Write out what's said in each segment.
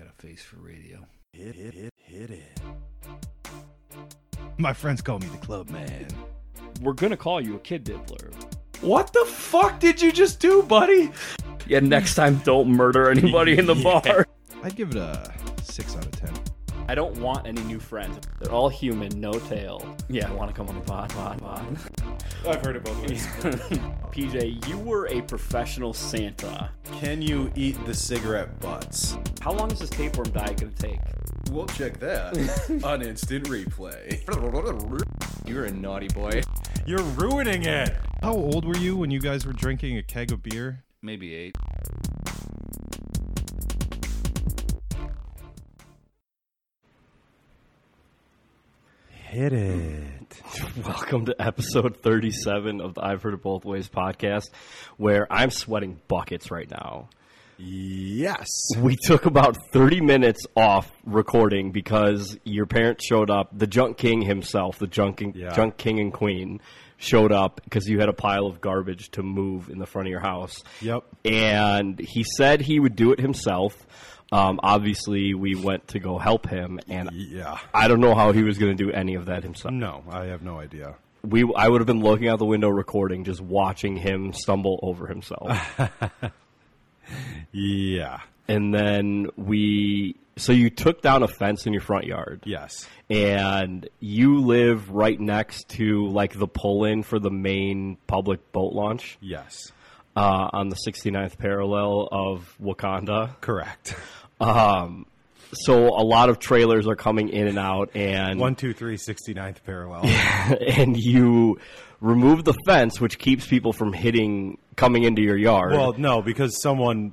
got a face for radio. Hit, hit, hit, hit it. My friends call me the club man. We're gonna call you a kid diddler. What the fuck did you just do, buddy? Yeah, next time don't murder anybody in the Yeah. bar. I'd give it a six out of ten. I don't want any new friends. They're all human, no tail. Yeah, I want to come on the pod, pod, pod. I've heard about it both ways. PJ, you were a professional Santa. Can you eat the cigarette butts? How long is this tapeworm diet gonna take? We'll check that on instant replay. You're a naughty boy. You're ruining it. How old were you when you guys were drinking a keg of beer? Maybe eight. Hit it. Welcome to episode 37 of the I've Heard It Both Ways podcast, where I'm sweating buckets right now. Yes. We took about 30 minutes off recording because your parents showed up. The Junk King himself, the Junk King, Yeah. Junk King and Queen, showed up because you had a pile of garbage to move in the front of your house. Yep. And he said he would do it himself. Um, obviously, we went to go help him, and Yeah. I don't know how he was going to do any of that himself. No, I have no idea. we I would have been looking out the window recording, just watching him stumble over himself. Yeah. and then we so you took down a fence in your front yard. Yes. And you live right next to like the pull in for the main public boat launch Yes. uh, on the 69th parallel of Wakanda. Correct. Um, so a lot of trailers are coming in and out, and One, two, three, 69th parallel. and you remove the fence, which keeps people from hitting coming into your yard. well, no, because someone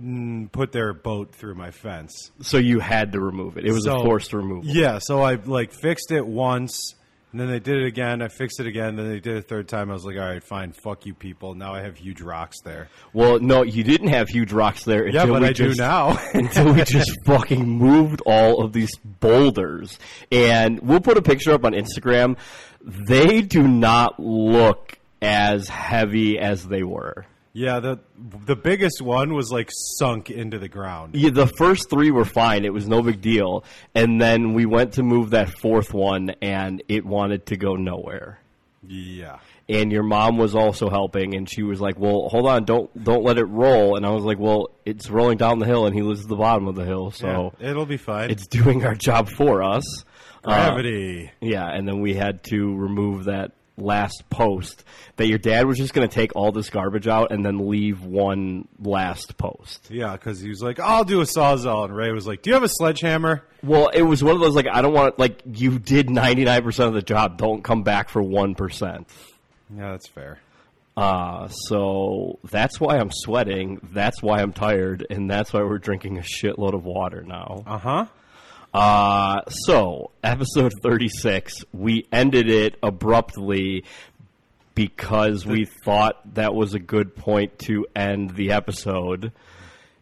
mm, put their boat through my fence. so you had to remove it. It was a forced removal. Yeah, so I like fixed it once, and then they did it again. I fixed it again, then they did it a third time. I was like, all right, fine, fuck you people. Now I have huge rocks there. Well, no, you didn't have huge rocks there. Yeah, until but we I just, do now. until we just fucking moved all of these boulders. And we'll put a picture up on Instagram. They do not look as heavy as they were. Yeah, the the biggest one was like sunk into the ground. Yeah, the first three were fine. It was no big deal. And then we went to move that fourth one, and it wanted to go nowhere. Yeah. And your mom was also helping, and she was like, "Well, hold on, don't don't let it roll." And I was like, "Well, it's rolling down the hill, and he lives at the bottom of the hill, so yeah, it'll be fine. it's doing our job for us." Uh, gravity. yeah, and then we had to remove that last post that your dad was just going to take all this garbage out and then leave one last post. yeah, because he was like, I'll do a sawzall, and Ray was like, Do you have a sledgehammer? Well, it was one of those like I don't want like you did 99% of the job, don't come back for 1%. percent." Yeah, that's fair. Uh, so that's why I'm sweating, that's why I'm tired, and that's why we're drinking a shitload of water now. Uh huh. Uh, so, episode 36, we ended it abruptly because we thought that was a good point to end the episode.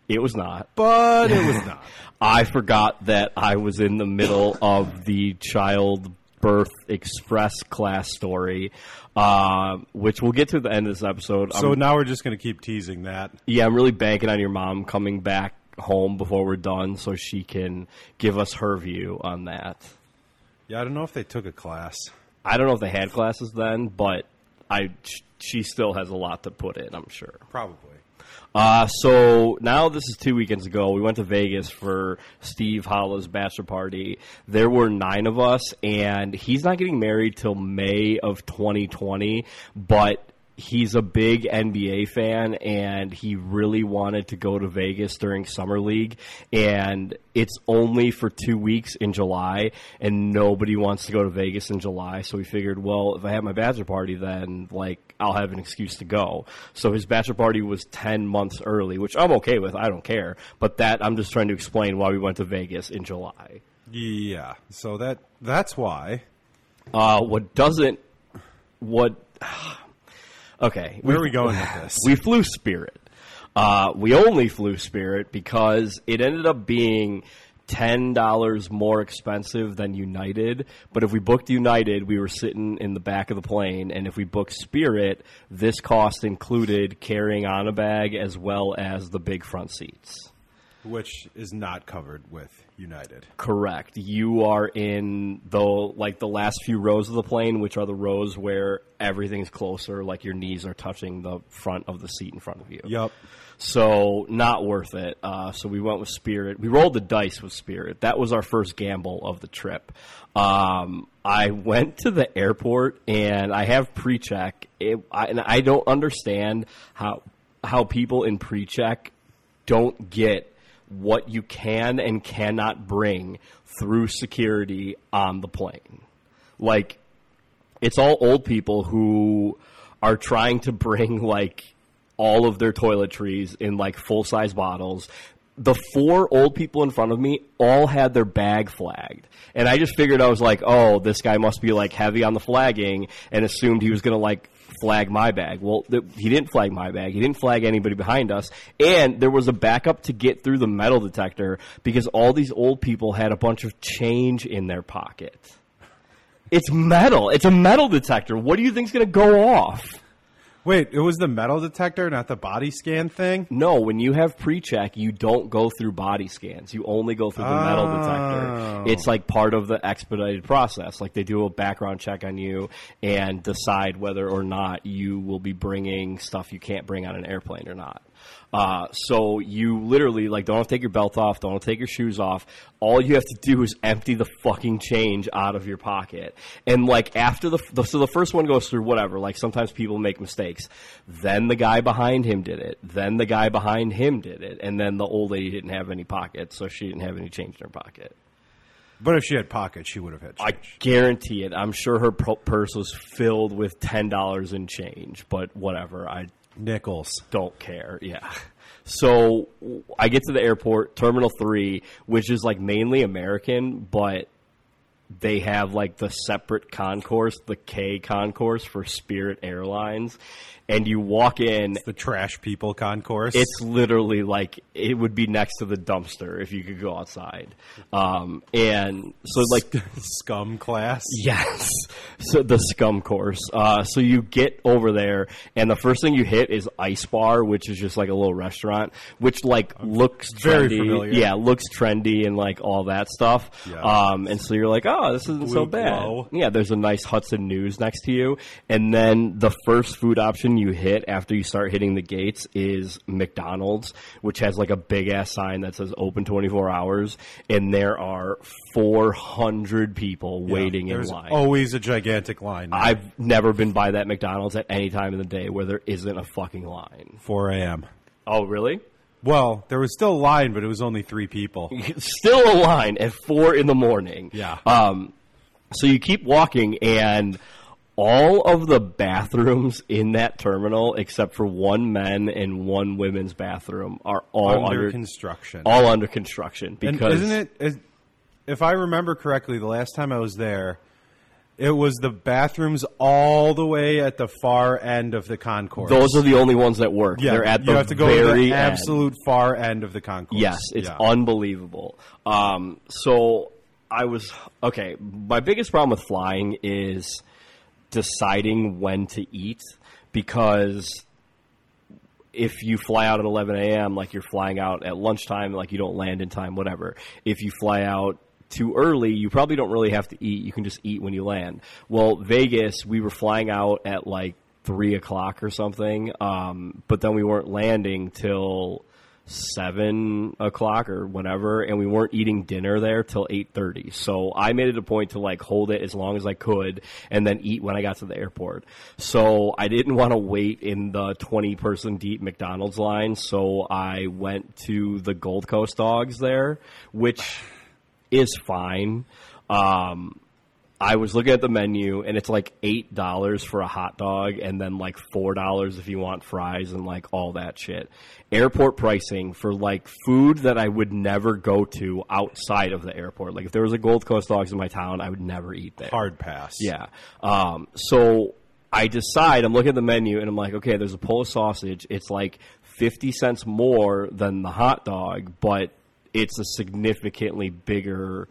It was not. But it was not. I forgot that I was in the middle of the child birth express class story, uh, which we'll get to at the end of this episode. So I'm- now we're just going to keep teasing that. yeah, I'm really banking on your mom coming back home before we're done so she can give us her view on that. Yeah, I don't know if they took a class. I don't know if they had classes then, but I she still has a lot to put in, I'm sure. Probably. Uh, so now this is two weekends ago. We went to Vegas for Steve Hollow's bachelor party. There were nine of us, and he's not getting married till May of 2020, but he's a big NBA fan and he really wanted to go to Vegas during summer league and it's only for 2 weeks in July and nobody wants to go to Vegas in July so we figured well if I have my bachelor party then like I'll have an excuse to go. So his bachelor party was 10 months early, which I'm okay with. I don't care. But that I'm just trying to explain why we went to Vegas in July. Yeah. So that that's why. Uh, what doesn't what Okay, Where are we going with this? We flew Spirit. Uh, we only flew Spirit because it ended up being ten dollars more expensive than United. But if we booked United, we were sitting in the back of the plane, and if we booked Spirit, this cost included carrying on a bag as well as the big front seats. Which is not covered with United. Correct. You are in the like the last few rows of the plane, which are the rows where everything's closer, like your knees are touching the front of the seat in front of you. Yup. So not worth it. Uh, so we went with Spirit. We rolled the dice with Spirit. That was our first gamble of the trip. Um, I went to the airport and I have pre-check, it, I, and I don't understand how how people in pre-check don't get what you can and cannot bring through security on the plane. Like it's all old people who are trying to bring like all of their toiletries in like full size bottles. The four old people in front of me all had their bag flagged. And I just figured I was like, oh, this guy must be like heavy on the flagging and assumed he was going to like flag my bag. Well, th- he didn't flag my bag. He didn't flag anybody behind us. And there was a backup to get through the metal detector because all these old people had a bunch of change in their pocket. It's metal. It's a metal detector. What do you think's going to go off? Wait, it was the metal detector, not the body scan thing? No, when you have pre-check, you don't go through body scans. You only go through the metal Oh. detector. It's like part of the expedited process. Like they do a background check on you and decide whether or not you will be bringing stuff you can't bring on an airplane or not. Uh, so you literally like don't have to take your belt off, don't have to take your shoes off. All you have to do is empty the fucking change out of your pocket. And like after the, the so the first one goes through whatever. Like sometimes people make mistakes. Then the guy behind him did it. Then the guy behind him did it. And then the old lady didn't have any pockets, so she didn't have any change in her pocket. But if she had pockets, she would have had I guarantee it. I'm sure her purse was filled with ten dollars in change, but whatever. I Nickels. don't care. Yeah. So I get to the airport, Terminal 3, which is like mainly American, but they have like the separate concourse, the K concourse for Spirit Airlines. And you walk in, The trash people concourse. it's literally like it would be next to the dumpster if you could go outside. Um, and so, like, scum class. Yes. So the scum course. Uh, so you get over there, and the first thing you hit is Ice Bar, which is just like a little restaurant, which like looks very trendy. familiar. Yeah, looks trendy and like all that stuff. Yeah. Um, and so you're like, oh, this isn't so bad. glow. Yeah, there's a nice Hudson News next to you, and then the first food option you hit after you start hitting the gates is McDonald's, which has like a big ass sign that says open 24 hours, and there are 400 people Yeah, waiting in line. always a gigantic line. I've never been by that McDonald's at any time in the day where there isn't a fucking line. 4 a.m. Oh, really? Well, there was still a line, but it was only three people. Still a line at four in the morning. Yeah. Um, so you keep walking, and all of the bathrooms in that terminal, except for one men and one women's bathroom, are all under, under, construction. all under construction. and Because isn't it? If I remember correctly, the last time I was there, it was the bathrooms all the way at the far end of the concourse. those are the only ones that work. yeah, They're at you the have to go very to the end. absolute far end of the concourse. Yes, it's Yeah. unbelievable. Um, so I was okay. My biggest problem with flying is deciding when to eat because if you fly out at 11 a.m., like you're flying out at lunchtime, like you don't land in time, whatever. If you fly out too early, you probably don't really have to eat. You can just eat when you land. Well, Vegas, we were flying out at like three o'clock or something, um, but then we weren't landing till seven o'clock or whatever, and we weren't eating dinner there till eight thirty. So I made it a point to like hold it as long as I could, and then eat when I got to the airport. So I didn't want to wait in the twenty person deep McDonald's line, so I went to the Gold Coast Dogs there, which is fine. Um, I was looking at the menu and it's like eight dollars for a hot dog and then like four dollars if you want fries and like all that shit. Airport pricing for like food that I would never go to outside of the airport. Like if there was a Gold Coast Dogs in my town, I would never eat there. hard pass. Yeah. Um, so I decide, I'm looking at the menu and I'm like, okay, there's a Polish sausage. It's like 50 cents more than the hot dog, but it's a significantly bigger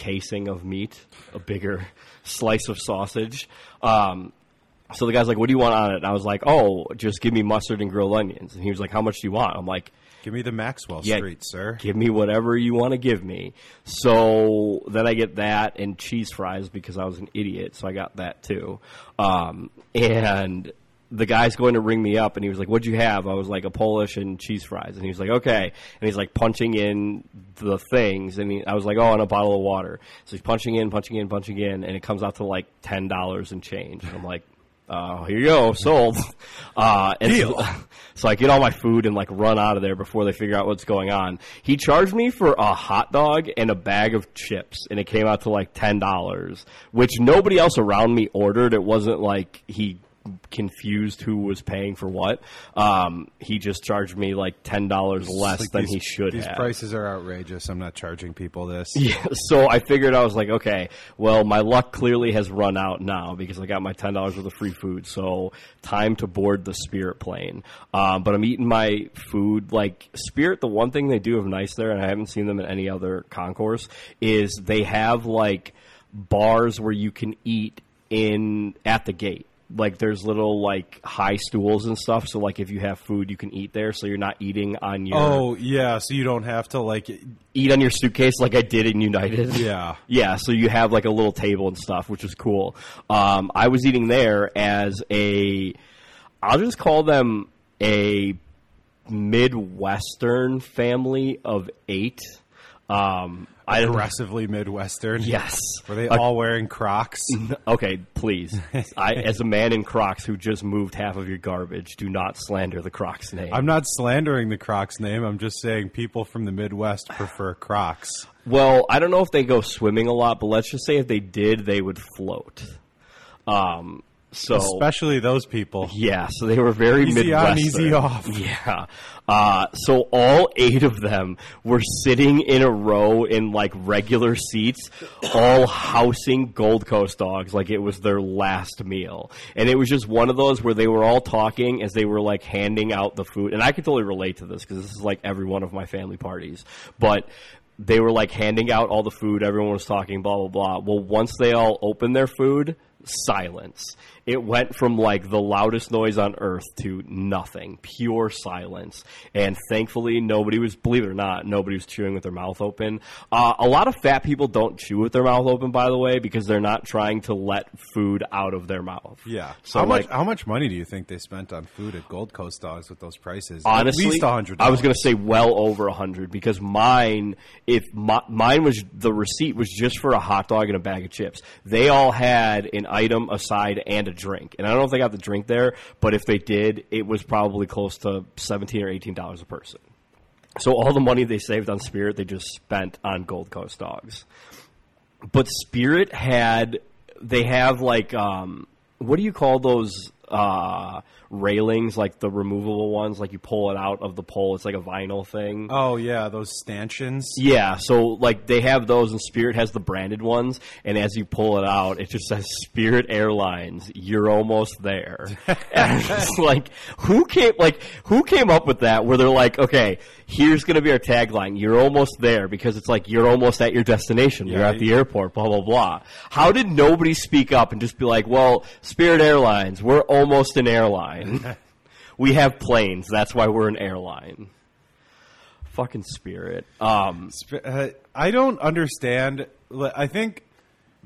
casing of meat, a bigger slice of sausage. Um, so the guy's like, "What do you want on it?" And I was like, "Oh, just give me mustard and grilled onions." And he was like, "How much do you want?" I'm like, Give me the Maxwell Yeah. Street, sir. give me whatever you want to give me. So then I get that and cheese fries because I was an idiot, so I got that too. Um, and the guy's going to ring me up, and he was like, "What'd you have?" I was like, "A Polish and cheese fries," and he was like, "Okay," and he's like punching in the things, and he, I was like, "Oh, and a bottle of water." So he's punching in, punching in, punching in, and it comes out to like ten dollars and change. And I'm like. Uh, here you go, sold. Uh, and Deal. So, so I get all my food and like run out of there before they figure out what's going on. He charged me for a hot dog and a bag of chips, and it came out to like ten dollars, which nobody else around me ordered. It wasn't like he confused who was paying for what. Um, he just charged me like ten dollars less Like, than these- he should These have. prices are outrageous. I'm not charging people this. Yeah, so I figured I was like, okay, well, my luck clearly has run out now because I got my ten dollars worth of free food. So time to board the Spirit plane. Um, but I'm eating my food like Spirit. The one thing they do have nice there, and I haven't seen them in any other concourse, is they have like bars where you can eat in at the gate. Like there's little like high stools and stuff. So like if you have food, you can eat there. So you're not eating on your Oh yeah, so you don't have to like. eat on your suitcase like I did in United. Yeah. Yeah, so you have like a little table and stuff, which is cool. Um, I was eating there as a, I'll just call them a Midwestern family of eight. Um, I Aggressively Midwestern. Yes. Were they all wearing Crocs? Okay, please. I, as a man in Crocs who just moved half of your garbage, do not slander the Crocs name. I'm not slandering the Crocs name. I'm just saying people from the Midwest prefer Crocs. Well, I don't know if they go swimming a lot, but let's just say if they did, they would float. Um, so Especially those people. yeah, so they were very Easy on, easy off. Yeah. Uh, so all eight of them were sitting in a row in like regular seats, all housing Gold Coast dogs like it was their last meal. And it was just one of those where they were all talking as they were like handing out the food. And I can totally relate to this because this is like every one of my family parties. But they were like handing out all the food, everyone was talking, blah, blah, blah. Well, once they all opened their food, silence. It went from like the loudest noise on earth to nothing, pure silence. And thankfully, nobody was, believe it or not, nobody was chewing with their mouth open. Uh, a lot of fat people don't chew with their mouth open, by the way, because they're not trying to let food out of their mouth. Yeah. So how like, much? How much money do you think they spent on food at Gold Coast Dogs with those prices? honestly, at least a hundred. I was going to say well over a hundred because mine, if my, mine was the receipt was just for a hot dog and a bag of chips. They all had an item, a side, and a drink. And I don't know if they got the drink there, but if they did, it was probably close to seventeen or eighteen dollars a person. So all the money they saved on Spirit, they just spent on Gold Coast dogs. But Spirit had they have like um what do you call those uh railings like the removable ones like you pull it out of the pole it's like a vinyl thing Oh yeah, those stanchions. yeah, so like they have those, and Spirit has the branded ones, and as you pull it out, it just says Spirit Airlines. You're almost there. and it's like, who came like who came up with that? Where they're like, okay, here's gonna be our tagline. You're almost there because it's like you're almost at your destination. You're Yeah, at the airport. Blah blah blah. How did nobody speak up and just be like, well, Spirit Airlines, we're almost an airline. we have planes. That's why we're an airline fucking spirit. Um, Sp- uh, I don't understand. I think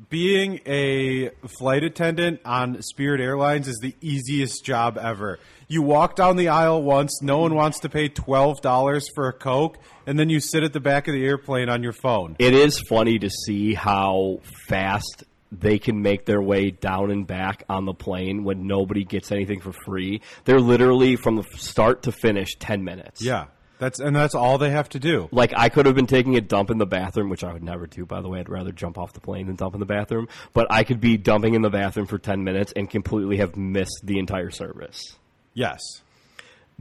being a flight attendant on Spirit Airlines is the easiest job ever. You walk down the aisle once, no one wants to pay twelve dollars for a Coke, and then you sit at the back of the airplane on your phone. it is funny to see how fast they can make their way down and back on the plane when nobody gets anything for free. They're literally from the start to finish ten minutes. Yeah, that's and that's all they have to do. Like I could have been taking a dump in the bathroom, which I would never do. By the way, I'd rather jump off the plane than dump in the bathroom. But I could be dumping in the bathroom for ten minutes and completely have missed the entire service. Yes.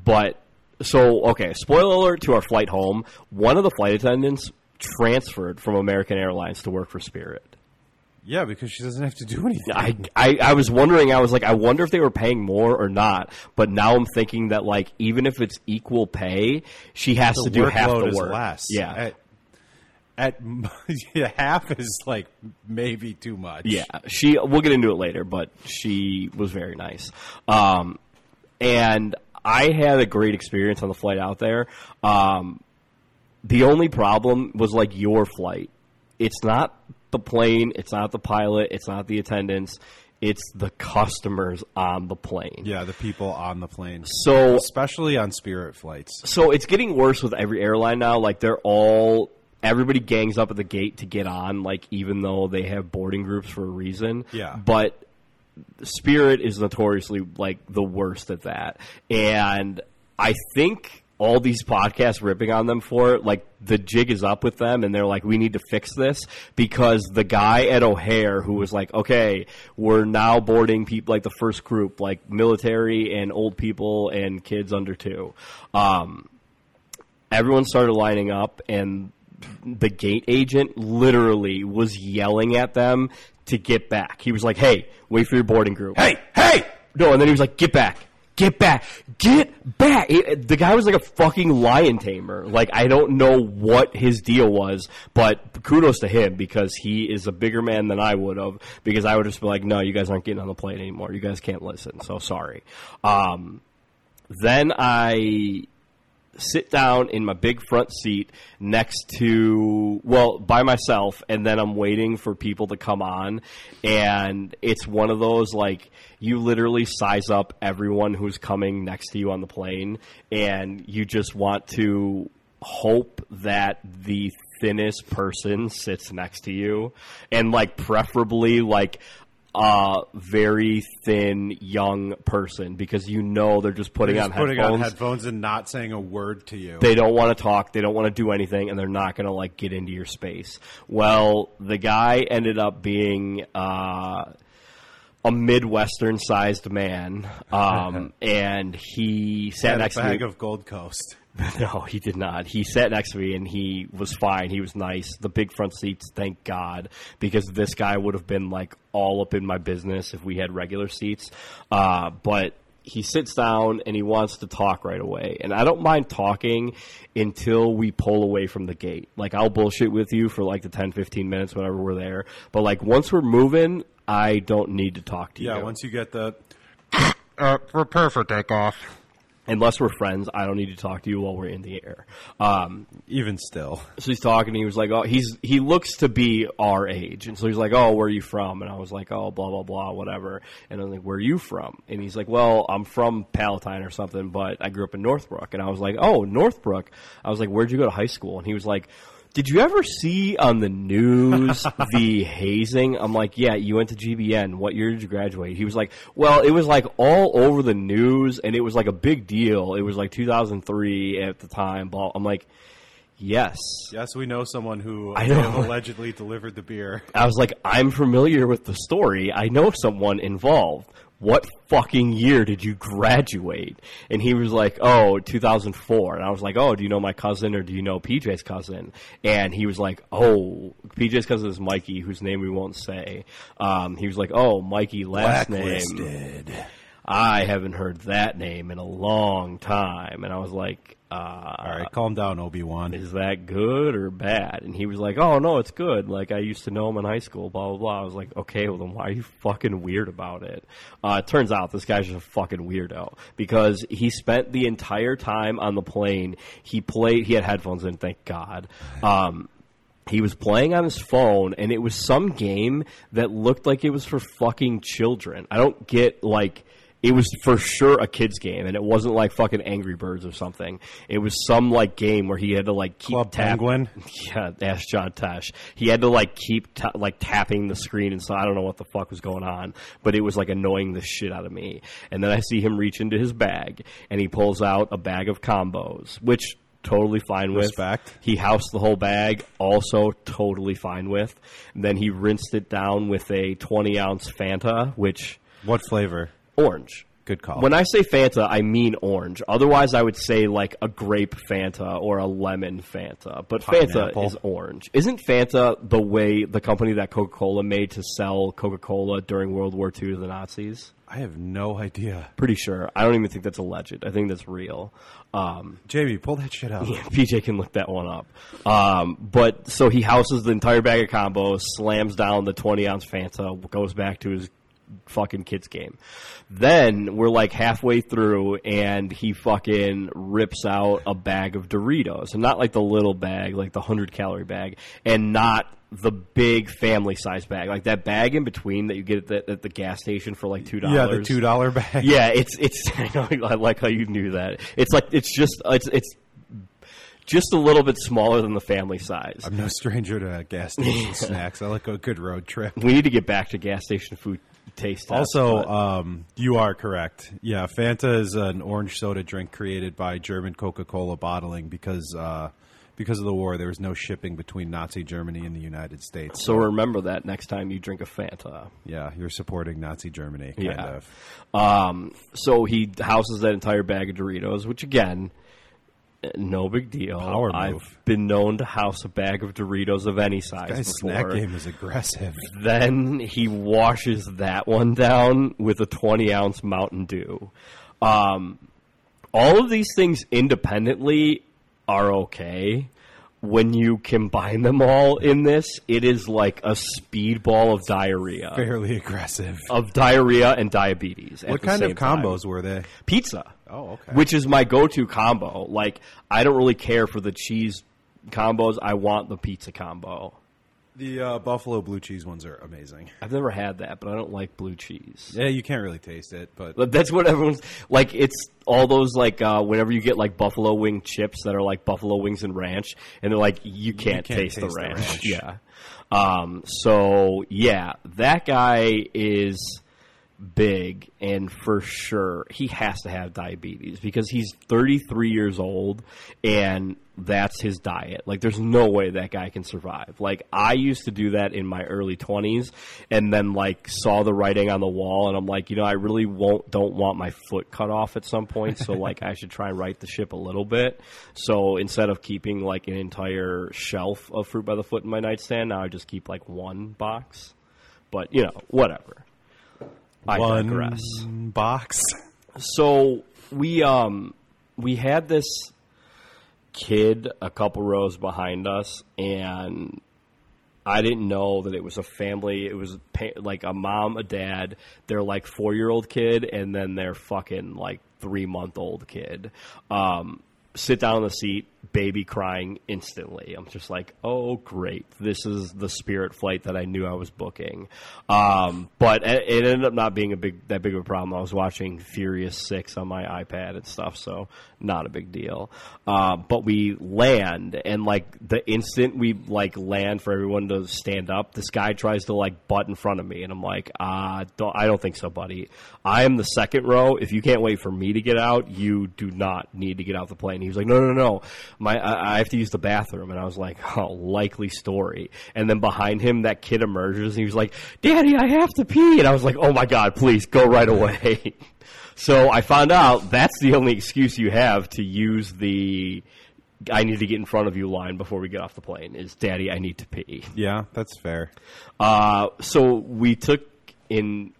But so okay, spoiler alert to our flight home. One of the flight attendants transferred from American Airlines to work for Spirit. Yeah, because she doesn't have to do anything. I, I, I was wondering, I was like, I wonder if they were paying more or not. But now I'm thinking that like even if it's equal pay, she has the to do half the work. less. Yeah. At, at yeah, half is like maybe too much. Yeah, she. We'll get into it later, but she was very nice. Um, and I had a great experience on the flight out there. Um, the only problem was like your flight. It's not the plane. It's not the pilot. It's not the attendants. It's the customers on the plane. Yeah, the people on the plane. So especially on Spirit flights. so it's getting worse with every airline now. Like they're all everybody gangs up at the gate to get on. Like even though they have boarding groups for a reason. Yeah. But Spirit is notoriously like the worst at that, and I think all these podcasts ripping on them for it, like the jig is up with them, and they're like, we need to fix this because the guy at O'Hare who was like, okay, we're now boarding people like the first group, like military and old people and kids under two. Um, everyone started lining up and the gate agent literally was yelling at them to get back. He was like, "Hey, wait for your boarding group." Hey, hey! No, and then he was like, "Get back." Get back! Get back! It- the guy was like a fucking lion tamer. Like I don't know what his deal was, but kudos to him because he is a bigger man than I would have. Because I would just be like, "No, you guys aren't getting on the plane anymore. You guys can't listen." So sorry. Um, then I sit down in my big front seat next to well by myself and then i'm waiting for people to come on. And it's one of those like you literally size up everyone who's coming next to you on the plane and you just want to hope that the thinnest person sits next to you. And like preferably like a very thin young person because you know they're just putting They're on just putting headphones on headphones and not saying a word to you. they don't want to talk they don't want to do anything and they're not going to like get into your space well the guy ended up being uh, a midwestern sized man um, and he sat Had a next to bag me of Gold Coast. no, he did not. He sat next to me and he was fine. He was nice. The big front seats, thank God, because this guy would have been like all up in my business if we had regular seats. Uh, but he sits down and he wants to talk right away. And I don't mind talking until we pull away from the gate. Like I'll bullshit with you for like the 10, 15 minutes whenever we're there. But like once we're moving, I don't need to talk to you. Yeah, once you get the Uh, prepare for takeoff. Unless we're friends, I don't need to talk to you while we're in the air. Um, even still. so he's talking. And he was like, "Oh, he's he looks to be our age," and so he's like, "Oh, where are you from?" And I was like, "Oh, blah blah blah, whatever." And I'm like, "Where are you from?" And he's like, "Well, I'm from Palatine or something, but I grew up in Northbrook." And I was like, "Oh, Northbrook." I was like, "Where'd you go to high school?" And he was like. Did you ever see on the news the hazing? I'm like, yeah, you went to GBN. What year did you graduate? He was like, well, it was like all over the news and it was like a big deal. It was like 2003 at the time. I'm like, yes. Yes, we know someone who I know. allegedly delivered the beer. I was like, I'm familiar with the story. I know someone involved. What fucking year did you graduate? And he was like, oh, 2004. And I was like, oh, do you know my cousin or do you know PJ's cousin? And he was like, oh, PJ's cousin is Mikey, whose name we won't say. Um, he was like, oh, Mikey, last name. I haven't heard that name in a long time. And I was like, uh, All right, calm down, Obi Wan. is that good or bad? And he was like, oh, no, it's good. Like, I used to know him in high school, blah, blah, blah. I was like, okay, well, then why are you fucking weird about it? Uh, it turns out this guy's just a fucking weirdo because he spent the entire time on the plane. He played, he had headphones in, thank God. Um, he was playing on his phone and it was some game that looked like it was for fucking children. I don't get like it was for sure a kids game and it wasn't like fucking Angry Birds or something. It was some like game where he had to like keep Club tap- Penguin? Yeah, ask John Tesh. He had to like keep ta- like tapping the screen and so I don't know what the fuck was going on, but it was like annoying the shit out of me. And then I see him reach into his bag and he pulls out a bag of combos, which totally fine with. Respect. He housed the whole bag, also totally fine with. And then he rinsed it down with a 20 ounce Fanta, which What flavor? Orange. Good call. When I say Fanta, I mean orange. Otherwise, I would say like a grape Fanta or a lemon Fanta. But Fanta is orange. Isn't Fanta the way the company that Coca Cola made to sell Coca Cola during World War II to the Nazis? I have no idea. Pretty sure. I don't even think that's alleged. I think that's real. Um, Jamie, pull that shit out. yeah, PJ can look that one up. Um, but so he houses the entire bag of combos, slams down the 20 ounce Fanta, goes back to his fucking kids game. Then we're like halfway through, and he fucking rips out a bag of Doritos, and not like the little bag, like the hundred calorie bag, and not the big family size bag, like that bag in between that you get at the, at the gas station for like two dollars. Yeah, the two dollar bag. Yeah, it's it's. I know. I like how you knew that. It's like it's just it's it's just a little bit smaller than the family size. I'm no stranger to gas station snacks. I like a good road trip. We need to get back to gas station food taste. Also, um, you are correct. Yeah, Fanta is an orange soda drink created by German Coca Cola bottling because uh, because of the war. There was no shipping between Nazi Germany and the United States. so remember that next time you drink a Fanta. yeah, you're supporting Nazi Germany. Kind Yeah. of. Um, so he houses that entire bag of Doritos, which again, no big deal. Power move. I've been known to house a bag of Doritos of any size Guy's before. snack game is aggressive. Then he washes that one down with a 20 ounce Mountain Dew. Um, all of these things independently are okay. When you combine them all in this, it is like a speedball of diarrhea. Fairly aggressive. Of diarrhea and diabetes. at What kind of same time. combos were they? Pizza. Oh, okay. Which is my go to combo. Like, I don't really care for the cheese combos. I want the pizza combo. The uh, buffalo blue cheese ones are amazing. I've never had that, but I don't like blue cheese. Yeah, you can't really taste it, but But that's what everyone's like. It's all those like uh, whenever you get like buffalo wing chips that are like buffalo wings and ranch, and they're like you can't, can't taste, the, taste the ranch. ranch. Yeah. Um. So yeah, that guy is big, and for sure he has to have diabetes because he's 33 years old, and that's his diet. Like, there's no way that guy can survive. Like, I used to do that in my early 20s, and then like saw the writing on the wall, and I'm like, you know, I really won't don't want my foot cut off at some point, so like I should try and right the ship a little bit. So instead of keeping like an entire shelf of fruit by the foot in my nightstand, now I just keep like one box. But you know, whatever. I one digress box. so we um we had this kid a couple rows behind us and I didn't know that it was a family. It was pa- like a mom, a dad, their like four year old kid, and then their fucking like three month old kid. Um, sit down in the seat, baby crying instantly. I'm just like, oh great, this is the Spirit flight that I knew I was booking. Um, but it, it ended up not being a big that big of a problem. I was watching Furious Six on my iPad and stuff, so not a big deal. Uh, but we land, and like the instant we like land for everyone to stand up, this guy tries to like butt in front of me, and I'm like, uh, don't, I don't think so, buddy. I am the second row. If you can't wait for me to get out, you do not need to get out the plane. He was like, no, no, no, my I, I have to use the bathroom, and I was like, oh, likely story. And then behind him, that kid emerges, and he was like, Daddy, I have to pee, and I was like, oh my god, please go right away. So I found out that's the only excuse you have to use the I need to get in front of you line before we get off the plane is daddy I need to pee. Yeah, that's fair. Uh, so we took in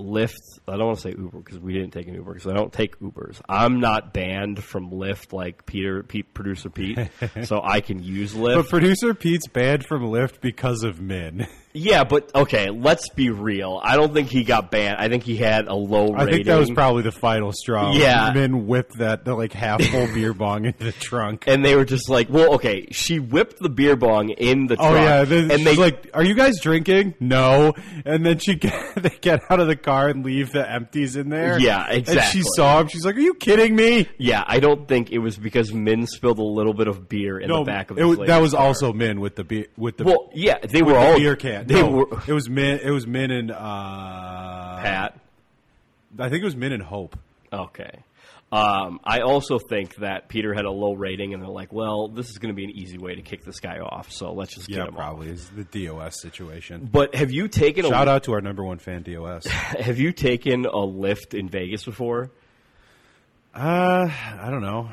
Lyft. I don't want to say Uber because we didn't take an Uber because I don't take Ubers. I'm not banned from Lyft like Peter, Pete, producer Pete, so I can use Lyft. But producer Pete's banned from Lyft because of Min. yeah, but okay, let's be real. I don't think he got banned. I think he had a low rating. I think that was probably the final straw. Yeah. Min whipped that the, like half full beer bong into the trunk. and they were just like, "Well, okay." She whipped the beer bong in the Oh truck, yeah, then and she's they like, "Are you guys drinking?" No, and then she get, they get out of the car and leave the empties in there. Yeah, And exactly. she saw him. She's like, "Are you kidding me?" Yeah, I don't think it was because Min spilled a little bit of beer in No, the back of it this that was car. also Min with the beer with the Well, yeah, they were the all beer can. They no, were it was Min. It was Min and uh, Pat. I think it was Min and Hope. Okay. Um, I also think that Peter had a low rating, and they're like, "Well, this is going to be an easy way to kick this guy off, so let's just Yeah, get him probably is the DOS situation. But have you taken Shout a out to our number one fan, DOS. have you taken a Lyft in Vegas before? Uh, I don't know.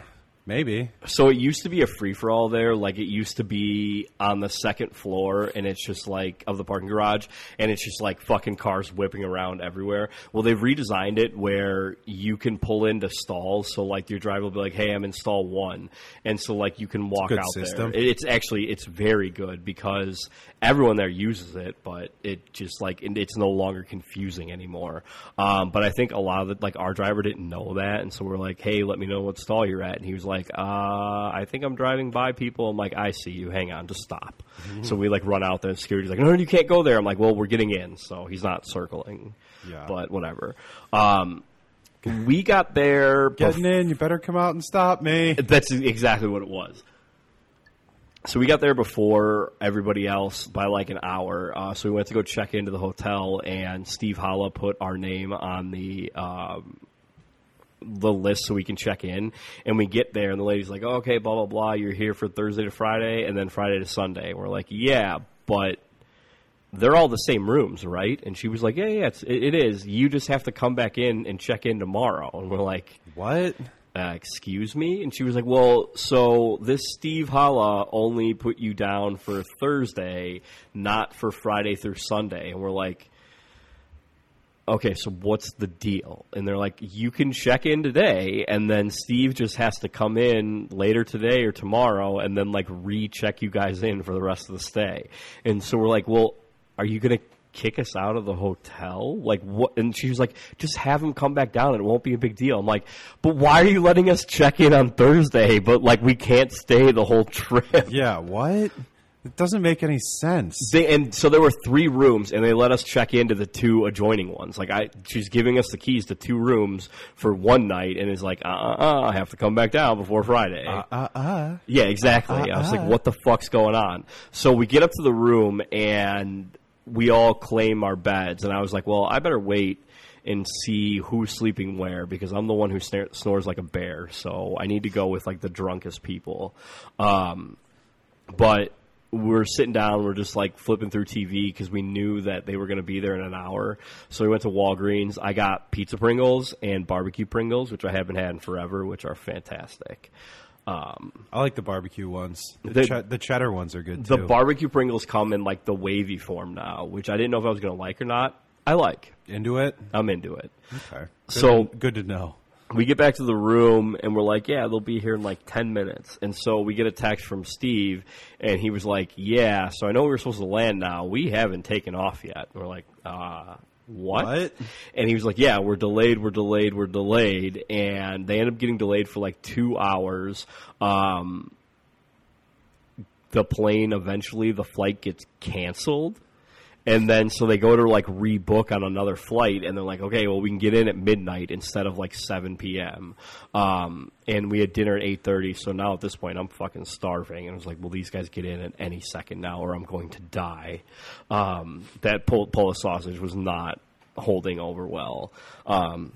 Maybe. So it used to be a free for all there. Like it used to be on the second floor, and it's just like of the parking garage, and it's just like fucking cars whipping around everywhere. Well, they've redesigned it where you can pull into stalls. So like your driver will be like, "Hey, I'm in stall one," and so like you can walk out system. there. It's actually it's very good because everyone there uses it, but it just like it's no longer confusing anymore. Um, but I think a lot of it, like our driver didn't know that, and so we're like, "Hey, let me know what stall you're at," and he was like, "Uh, I think I'm driving by people." I'm like, "I see you. Hang on, just stop." So we like run out there, and security's like, "No, you can't go there." I'm like, "Well, we're getting in," so he's not circling. Yeah. but whatever. Um, we got there. bef- Getting in, you better come out and stop me. that's exactly what it was. So we got there before everybody else by like an hour. Uh, so we went to go check into the hotel, and Steve Holla put our name on the um, the list so we can check in. And we get there, and the lady's like, oh, "Okay, blah blah blah. You're here for Thursday to Friday, and then Friday to Sunday." We're like, "Yeah, but." They're all the same rooms, right? And she was like, "Yeah, yeah, it's, it, it is. You just have to come back in and check in tomorrow." And we're like, What? Uh, excuse me? And she was like, well, so this Steve Holla only put you down for Thursday, not for Friday through Sunday. And we're like, okay, so what's the deal? And they're like, you can check in today, and then Steve just has to come in later today or tomorrow and then like recheck you guys in for the rest of the stay. And so we're like, well, are you going to kick us out of the hotel? Like what? And she was like, just have him come back down and it won't be a big deal. I'm like, but why are you letting us check in on Thursday, but like we can't stay the whole trip? Yeah, what? It doesn't make any sense. They, and so there were three rooms, and they let us check into the two adjoining ones. Like I, she's giving us the keys to two rooms for one night, and is like, uh, uh, uh I have to come back down before Friday. Uh, uh. Yeah, exactly. I was like, uh. what the fuck's going on? So we get up to the room and we all claim our beds. And I was like, well, I better wait and see who's sleeping where because I'm the one who snare- snores like a bear. So I need to go with like the drunkest people. Um, but we're sitting down, we're just like flipping through TV because we knew that they were going to be there in an hour. So we went to Walgreens. I got pizza Pringles and barbecue Pringles, which I haven't had in forever, which are fantastic. Um, I like the barbecue ones. The, The- che- the cheddar ones are good too. the too. barbecue Pringles come in like the wavy form now, which I didn't know if I was going to like or not. I like. Into it? I'm into it. Okay. Good So- to- good to know. We get back to the room and we're like, yeah, they'll be here in like 10 minutes. And so we get a text from Steve and he was like, yeah, so I know we're supposed to land now. We haven't taken off yet. And we're like, uh, what? What? And he was like, yeah, we're delayed, we're delayed, we're delayed. And they end up getting delayed for like two hours. Um, the plane eventually, the flight gets canceled. And then so they go to like rebook on another flight, and they're like, okay, well we can get in at midnight instead of like seven p.m. Um, and we had dinner at eight thirty. So now at this point, I'm fucking starving, and I was like, well, these guys get in at any second now, or I'm going to die. Um, that Pol- Polish sausage was not holding over well. Um,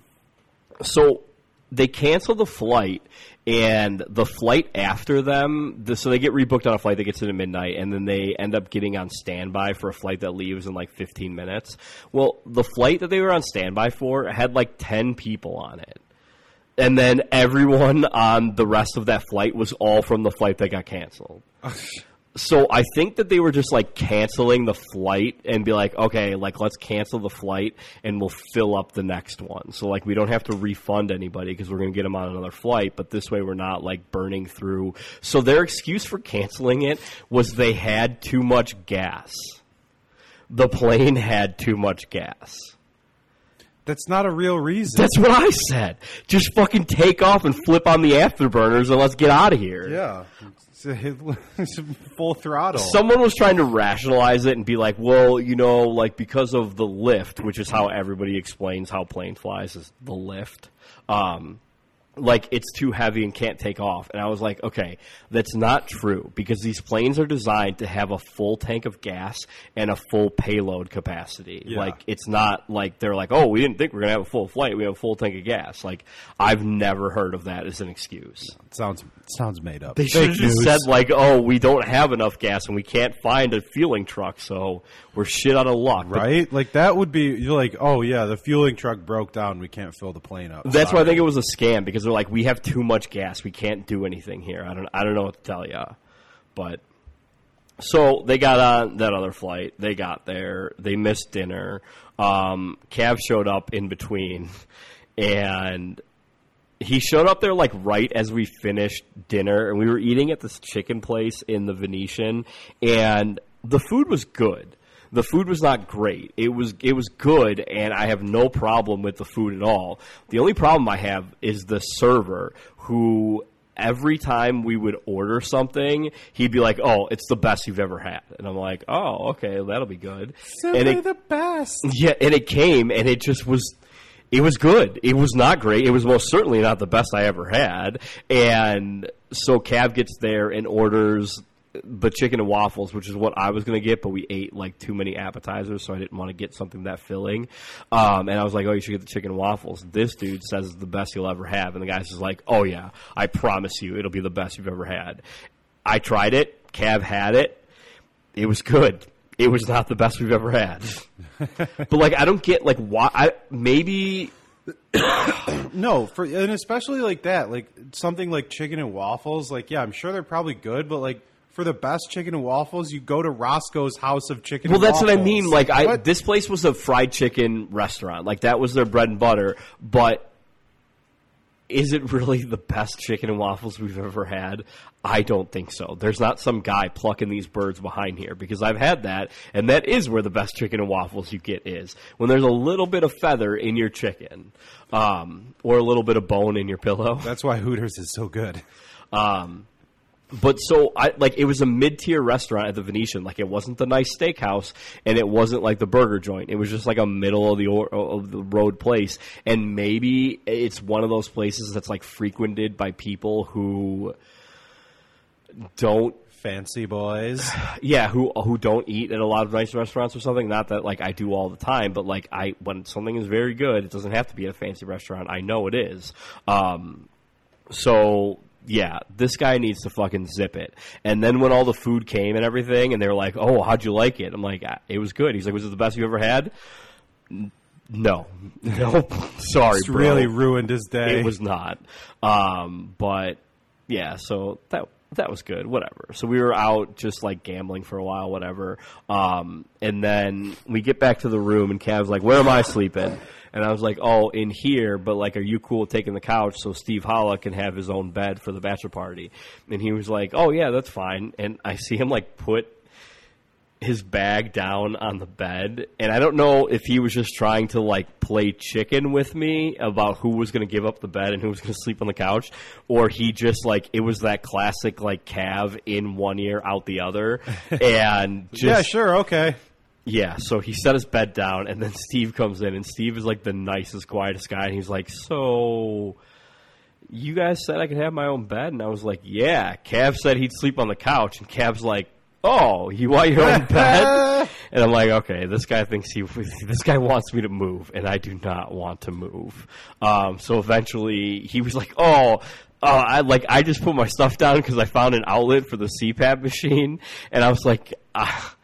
so they cancel the flight and the flight after them the, so they get rebooked on a flight that gets in at midnight and then they end up getting on standby for a flight that leaves in like 15 minutes. Well the flight that they were on standby for had like 10 people on it. And then everyone on the rest of that flight was all from the flight that got canceled so I think that they were just like canceling the flight and be like, okay, like let's cancel the flight and we'll fill up the next one. So like we don't have to refund anybody because we're going to get them on another flight, but this way we're not like burning through. So their excuse for canceling it was they had too much gas. The plane had too much gas. That's not a real reason. That's what I said. Just fucking take off and flip on the afterburners and let's get out of here. yeah. Full throttle. Someone was trying to rationalize it and be like, well, you know, like because of the lift, which is how everybody explains how plane flies is the lift. Um, like it's too heavy and can't take off. And I was like, okay, that's not true because these planes are designed to have a full tank of gas and a full payload capacity. Yeah. Like it's not like they're like, oh, we didn't think we are gonna have a full flight. We have a full tank of gas. Like I've never heard of that as an excuse. sounds sounds made up. They should have just said like, "Oh, we don't have enough gas and we can't find a fueling truck, so we're shit out of luck." But right? Like that would be you're like, oh yeah, the fueling truck broke down. We can't fill the plane up. that's why I think it was a scam because because they're like, we have too much gas, we can't do anything here. I don't, I don't know what to tell you, but so they got on that other flight. They got there. They missed dinner. Um, Cav showed up in between, and he showed up there like right as we finished dinner, and we were eating at this chicken place in the Venetian, and the food was good. The food was not great. It was it was good, and I have no problem with the food at all. The only problem I have is the server who every time we would order something, he'd be like, "Oh, it's the best you've ever had," and I'm like, "Oh, okay, that'll be good." Simply and it, the best. yeah, and it came, and it just was. It was good. It was not great. It was most certainly not the best I ever had. And so Cav gets there and orders the chicken and waffles, which is what I was going to get, but we ate like too many appetizers, so I didn't want to get something that filling. Um, and I was like, "Oh, you should get the chicken and waffles." This dude says it's the best you'll ever have, and the guy's just like, "Oh yeah, I promise you, it'll be the best you've ever had." I tried it. Cav had it. It was good. It was not the best we've ever had. but like, I don't get like why. I, maybe No, for and especially like that, like something like chicken and waffles. Like, yeah, I'm sure they're probably good, but like for the best chicken and waffles, you go to Roscoe's House of Chicken. Well, that's what I mean. Like, I What? this place was a fried chicken restaurant. Like that was their bread and butter. But is it really the best chicken and waffles we've ever had? I don't think so. There's not some guy plucking these birds behind here because I've had that, and that is where the best chicken and waffles you get is when there's a little bit of feather in your chicken, um, or a little bit of bone in your pillow. That's why Hooters is so good. But so I like it was a mid tier restaurant at the Venetian. Like it wasn't the nice steakhouse, and it wasn't like the burger joint. It was just like a middle of the or, of the road place. And maybe it's one of those places that's like frequented by people who don't Fancy boys. yeah who who don't eat at a lot of nice restaurants or something not that like i do all the time but like i when something is very good it doesn't have to be at a fancy restaurant i know it is um so yeah this guy needs to fucking zip it and then when all the food came and everything and they were like oh how'd you like it i'm like "Ah, it was good he's like was it the best you ever had no no sorry It's bro. really ruined his day. It was not. Um, but yeah, so that that was good. Whatever. So we were out just like gambling for a while, whatever. Um, and then we get back to the room, and Cav's like, "Where am I sleeping?" And I was like, "Oh, in here." But like, are you cool taking the couch so Steve Holla can have his own bed for the bachelor party? And he was like, "Oh yeah, that's fine." And I see him like put his bag down on the bed and i don't know if he was just trying to like play chicken with me about who was going to give up the bed and who was going to sleep on the couch or he just like it was that classic like cav in one ear out the other and just yeah, sure, okay. yeah, so he set his bed down, and then Steve comes in, and Steve is like the nicest, quietest guy, and he's like, "So, you guys said I could have my own bed?" And I was like, "Yeah." Cav said he'd sleep on the couch, and Cav's like, "Oh, you want your own bed?" and I'm like, "Okay, this guy thinks he, this guy wants me to move, and I do not want to move." Um, so eventually, he was like, "Oh." Oh, I like I just put my stuff down because I found an outlet for the CPAP machine, and I was like, ah,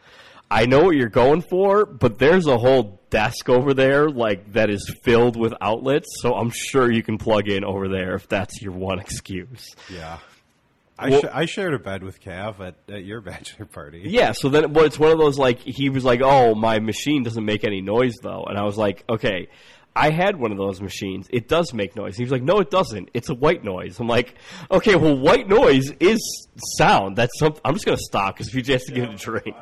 I know what you're going for, but there's a whole desk over there like that is filled with outlets, so I'm sure you can plug in over there if that's your one excuse. Yeah. I, Well- sh- I shared a bed with Cav at, at your bachelor party. Yeah, so then but it's one of those like he was like, "Oh, my machine doesn't make any noise though." And I was like, "Okay, I had one of those machines. It does make noise." He was like, "No, it doesn't. It's a white noise." I'm like, "Okay, well, white noise is sound. That's something. I'm just going to stop cuz VJ has to get a drink."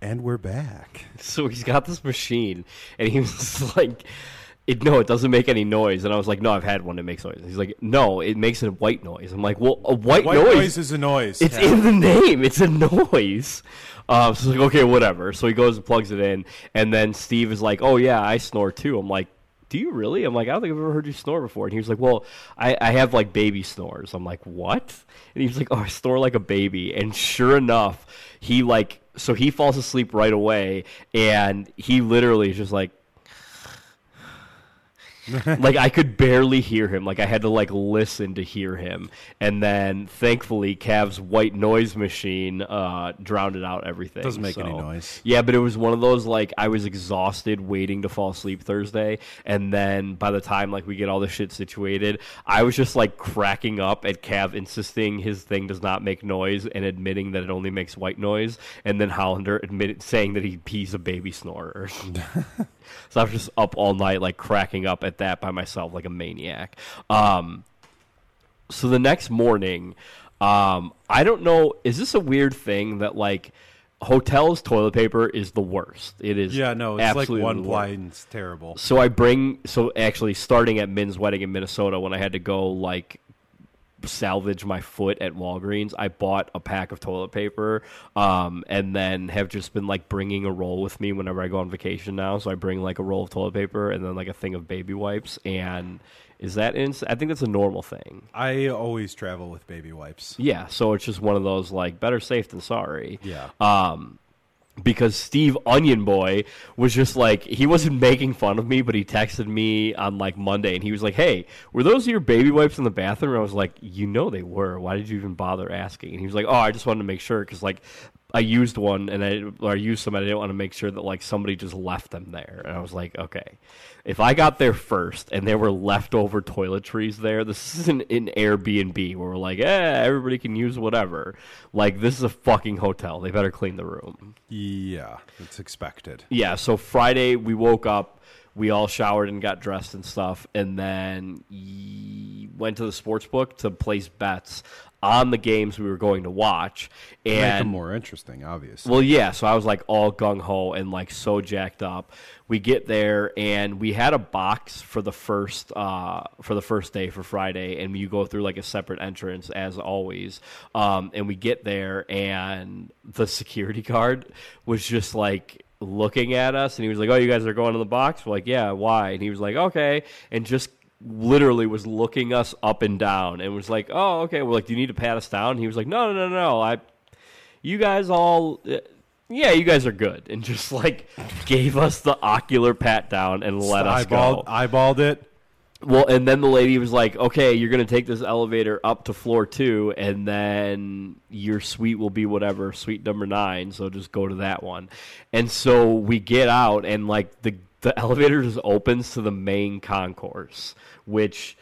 And we're back. So he's got this machine, and he was like, it, "No, it doesn't make any noise." And I was like, "No, I've had one that makes noise." He's like, "No, it makes a white noise." I'm like, "Well, a white, White noise, noise, is a noise. it's Cav. in the name. It's a noise." Um, so he's like, "Okay, whatever." So he goes and plugs it in, and then Steve is like, "Oh yeah, I snore too." I'm like. Do you really? I'm like, I don't think I've ever heard you snore before. And he was like, Well, I, I have like baby snores. I'm like, What? And he was like, Oh, I snore like a baby. And sure enough, he like so he falls asleep right away and he literally is just like like I could barely hear him. Like I had to like listen to hear him. And then thankfully Cav's white noise machine uh, drowned it out everything. Doesn't make any noise. Yeah, but it was one of those like I was exhausted waiting to fall asleep Thursday, and then by the time like we get all the shit situated, I was just like cracking up at Cav insisting his thing does not make noise and admitting that it only makes white noise, and then Hollander admitted saying that he he's a baby snorer. so I was just up all night like cracking up at that by myself like a maniac. Um, so the next morning, um, I don't know. Is this a weird thing that like hotels toilet paper is the worst? It is. Yeah, no, it's like one blind's terrible. So I bring. So actually, starting at Min's wedding in Minnesota, when I had to go like salvage my foot at Walgreens, I bought a pack of toilet paper, um, and then have just been like bringing a roll with me whenever I go on vacation now. So I bring like a roll of toilet paper and then like a thing of baby wipes. And is that in? I think that's a normal thing. I always travel with baby wipes. Yeah, so it's just one of those like better safe than sorry. Yeah. Um, because Steve Onion Boy was just like he wasn't making fun of me, but he texted me on like Monday and he was like, "Hey, were those your baby wipes in the bathroom?" And I was like, "You know they were. Why did you even bother asking?" And he was like, "Oh, I just wanted to make sure because like." I used one and I or I used some and I didn't want to make sure that like somebody just left them there. And I was like, okay, if I got there first and there were leftover toiletries there, this isn't an Airbnb where we're like, eh, everybody can use whatever. Like this is a fucking hotel. They better clean the room. Yeah, it's expected. Yeah, so Friday we woke up, we all showered and got dressed and stuff, and then went to the sports book to place bets on the games we were going to watch. Make them And more interesting, obviously. well, yeah. So I was like all gung ho and like so jacked up. We get there and we had a box for the first uh, for the first day for Friday, and you go through like a separate entrance as always. Um, and we get there and the security guard was just like looking at us, and he was like, "Oh, you guys are going to the box?" We're like, "Yeah, why?" And he was like, "Okay," and just literally was looking us up and down and was like, "Oh, okay." We're like, "Do you need to pat us down?" And he was like, "No, no, no, no. I you guys all uh, yeah you guys are good and just like gave us the ocular pat down and let us eyeballed, go eyeballed it. well and then the lady was like okay you're gonna take this elevator up to floor two and then your suite will be whatever suite number nine so just go to that one and so we get out and like the the elevator just opens to the main concourse which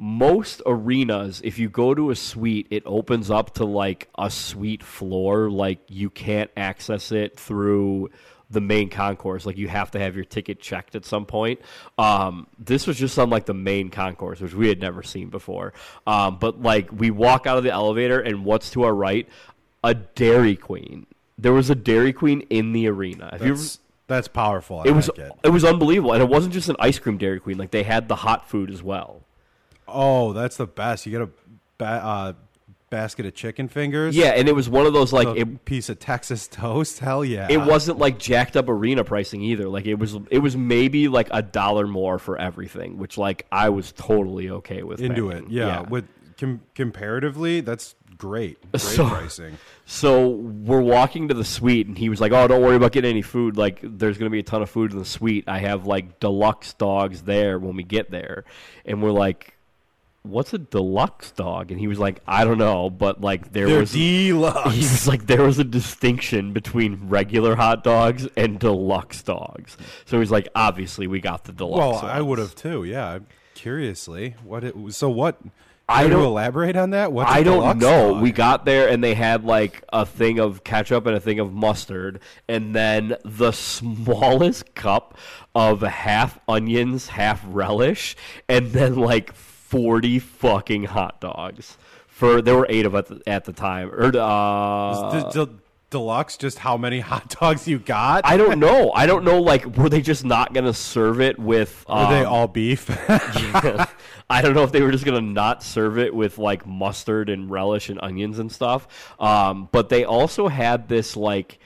most arenas if you go to a suite it opens up to like a suite floor. Like you can't access it through the main concourse. Like you have to have your ticket checked at some point. Um, this was just on like the main concourse which we had never seen before. Um, but like we walk out of the elevator and what's to our right? A dairy queen. There was a dairy queen in the arena. Have you ever- That's, powerful. I it was like it. it was unbelievable and it wasn't just an ice cream dairy queen like they had the hot food as well Oh, that's the best. You get a ba- uh, basket of chicken fingers. Yeah, and it was one of those like a it. piece of Texas toast. Hell yeah. It wasn't like jacked up arena pricing either. Like it was, it was maybe like a dollar more for everything, which like I was totally okay with. into paying. it. Yeah. With com- comparatively, that's great. Great So- pricing. So we're walking to the suite, and he was like, "Oh, don't worry about getting any food. Like, there's going to be a ton of food in the suite. I have like deluxe dogs there when we get there." And we're like, "What's a deluxe dog?" And he was like, "I don't know, but like there They're was." deluxe. He was like, there was a distinction between regular hot dogs and deluxe dogs. So he's like, obviously, we got the deluxe. Well, I would have too. Yeah. Curiously, what it. So what? I don't- elaborate on that. What's I don't know. dog? We got there and they had like a thing of ketchup and a thing of mustard, and then the smallest cup of half onions, half relish, and then like forty fucking hot dogs. For there were eight of us at the, at the time. Or uh, the- the deluxe just how many hot dogs you got? I don't know. I don't know. Like, were they just not gonna serve it with? Were they um, all beef? I don't know if they were just gonna not serve it with like mustard and relish and onions and stuff. Um, but they also had this like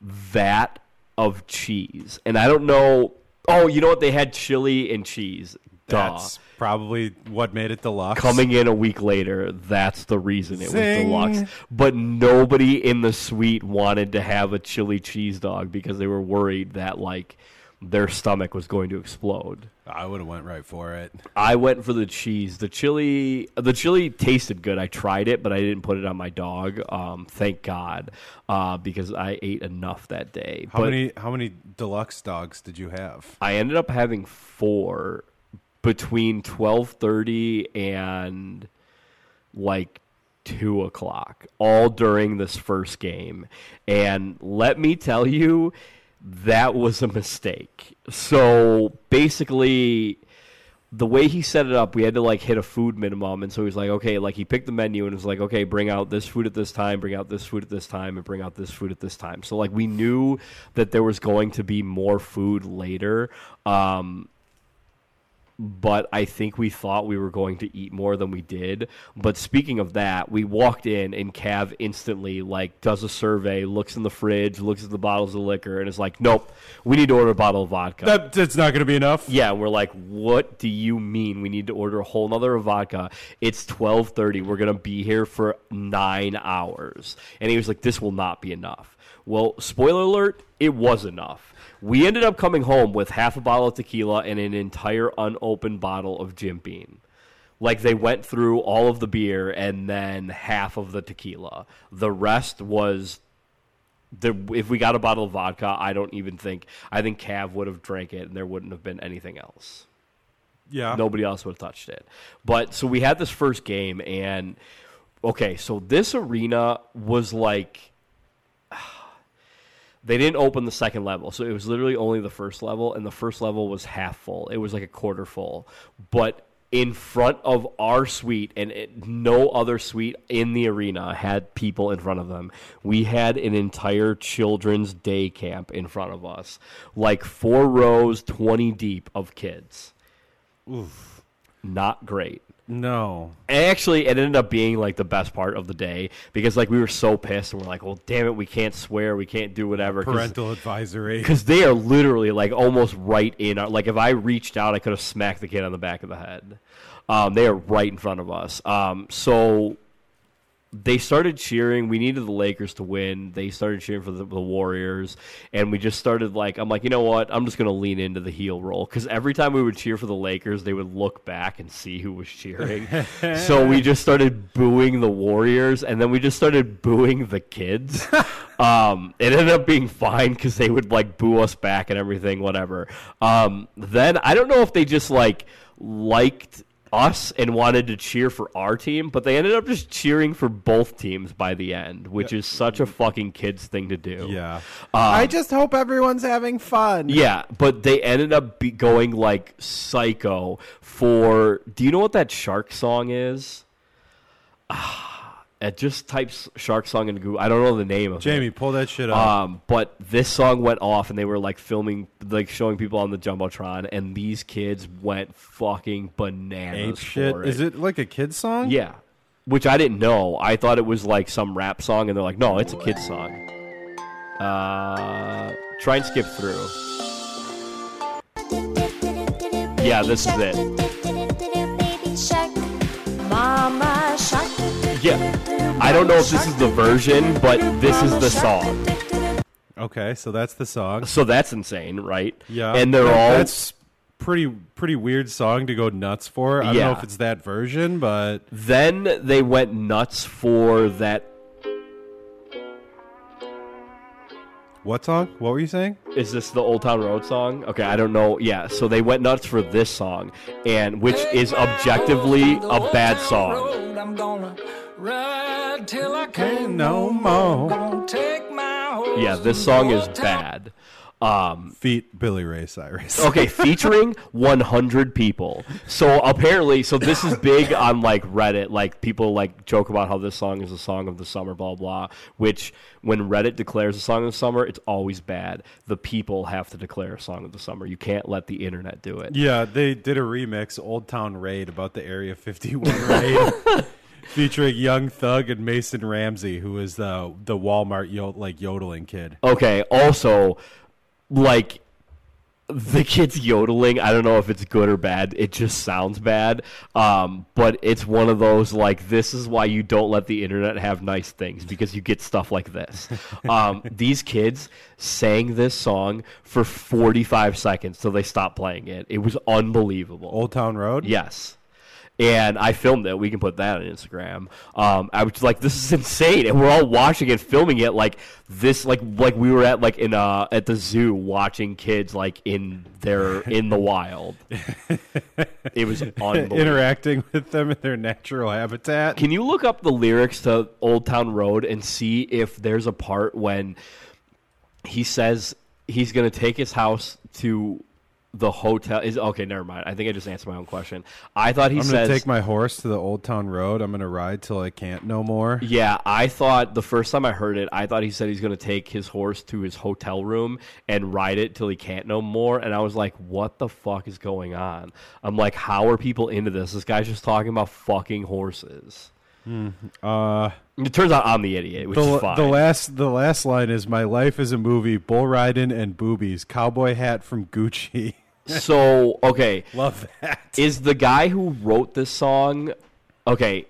vat of cheese, and I don't know. Oh, you know what? They had chili and cheese. Duh. That's probably what made it deluxe. Coming in a week later, that's the reason it Zing. was deluxe. But nobody in the suite wanted to have a chili cheese dog because they were worried that like their stomach was going to explode. I would have went right for it. I went for the cheese. The chili, the chili tasted good. I tried it, but I didn't put it on my dog. Um, thank God, uh, because I ate enough that day. How but many how many deluxe dogs did you have? I ended up having four between twelve thirty and like two o'clock, all during this first game. And let me tell you, that was a mistake. So basically, the way he set it up, we had to like hit a food minimum, and so he's like, okay, like he picked the menu and was like, okay, bring out this food at this time, bring out this food at this time, and bring out this food at this time. So like we knew that there was going to be more food later. Um, but I think we thought we were going to eat more than we did. But speaking of that, we walked in and Cav instantly like does a survey, looks in the fridge, looks at the bottles of liquor, and is like, "Nope, we need to order a bottle of vodka." That, that's not going to be enough. yeah, we're like, "What do you mean? We need to order a whole nother vodka? It's twelve thirty. We're gonna be here for nine hours." And he was like, "This will not be enough." Well, spoiler alert, it was enough. We ended up coming home with half a bottle of tequila and an entire unopened bottle of Jim Beam. Like they went through all of the beer and then half of the tequila. The rest was the if we got a bottle of vodka, I don't even think I think Cav would have drank it and there wouldn't have been anything else. Yeah. Nobody else would have touched it. But so we had this first game and okay, so this arena was like they didn't open the second level, so it was literally only the first level, and the first level was half full. It was like a quarter full, but in front of our suite, and it, no other suite in the arena had people in front of them. We had an entire children's day camp in front of us, like four rows, twenty deep of kids. Oof, not great. No. And actually, it ended up being like the best part of the day because like we were so pissed and we're like, well, damn it, we can't swear, we can't do whatever. Parental advisory. Because they are literally like almost right in our. Like if I reached out, I could have smacked the kid on the back of the head. Um, they are right in front of us. Um, so they started cheering. We needed the Lakers to win. They started cheering for the, the Warriors, and we just started like I'm like, you know what? I'm just gonna lean into the heel role because every time we would cheer for the Lakers, they would look back and see who was cheering. so we just started booing the Warriors, and then we just started booing the kids. um, it ended up being fine because they would like boo us back and everything, whatever. Um, then I don't know if they just like liked us and wanted to cheer for our team, but they ended up just cheering for both teams by the end, which is such a fucking kids thing to do. yeah. Um, I just hope everyone's having fun. Yeah, but they ended up be going like psycho for. Do you know what that shark song is? Ah. It just types shark song into Google. I don't know the name of it. Jamie, pull that shit up. Um, but this song went off, and they were like filming, like showing people on the jumbotron, and these kids went fucking bananas Ape shit. for Is it like a kid song? Yeah, which I didn't know. I thought it was like some rap song, and they're like, "No, it's a kid's song." Uh, try and skip through. Yeah, this is it. Mama shark. Yeah, I don't know if this is the version, but this is the song. Okay, so that's the song. So that's insane, right? Yeah. and they're all That's pretty pretty weird song to go nuts for. I don't know if it's that version, but Then they went nuts for that. What song? What were you saying? Is this the Old Town Road song? Okay, I don't know. Yeah, so they went nuts for this song, and which is objectively a bad song. I'm gonna ride till I can't no more. Gonna take my horse Yeah, this song is bad. Um, Feet Billy Ray Cyrus. okay, featuring 100 people. So apparently, so this is big on like Reddit. Like people like joke about how this song is a song of the summer, blah blah. Which when Reddit declares a song of the summer, it's always bad. The people have to declare a song of the summer. You can't let the internet do it. Yeah, they did a remix, Old Town Raid, about the Area 51 raid, featuring Young Thug and Mason Ramsey, who is the the Walmart yo- like yodeling kid. Okay. Also, like the kid's yodeling. I don't know if it's good or bad. It just sounds bad. Um, but it's one of those like this is why you don't let the internet have nice things because you get stuff like this. Um, these kids sang this song for 45 seconds till they stopped playing it. It was unbelievable. Old Town Road. Yes. And I filmed it. We can put that on Instagram. Um, I was like, "This is insane!" And we're all watching it, filming it like this, like like we were at like in uh at the zoo watching kids like in their in the wild. It was unbelievable. interacting with them in their natural habitat. Can you look up the lyrics to Old Town Road and see if there's a part when he says he's going to take his house to the hotel? Is okay. Never mind. I think I just answered my own question. I thought he I'm says gonna take my horse to the Old Town Road. I'm gonna ride till I can't no more. Yeah, I thought the first time I heard it, I thought he said he's going to take his horse to his hotel room and ride it till he can't no more. And I was like, what the fuck is going on? I'm like, how are people into this? This guy's just talking about fucking horses. Uh, It turns out I'm the idiot, which the, is fine. the last the last line is my life is a movie, bull riding and boobies, cowboy hat from Gucci. so, okay, Love that. is the guy who wrote this song, okay,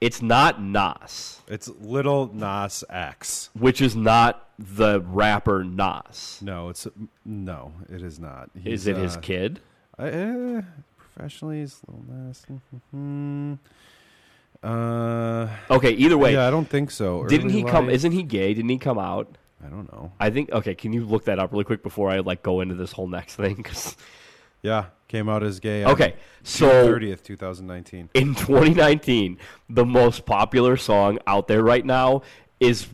it's not Nas, It's Little Nas X. which is not the rapper Nas. No, it's no, it is not. Is He's, it his uh, kid? Uh, professionally, he's Little Nas. Hmm. Uh, Okay, either way, yeah, I don't think so. didn't he come? Isn't he gay? Didn't he come out? I don't know. I think okay. Can you look that up really quick before I like go into this whole next thing? 'Cause- Yeah, came out as gay. okay, so thirtieth, two thousand nineteen. in 2019, the most popular song out there right now is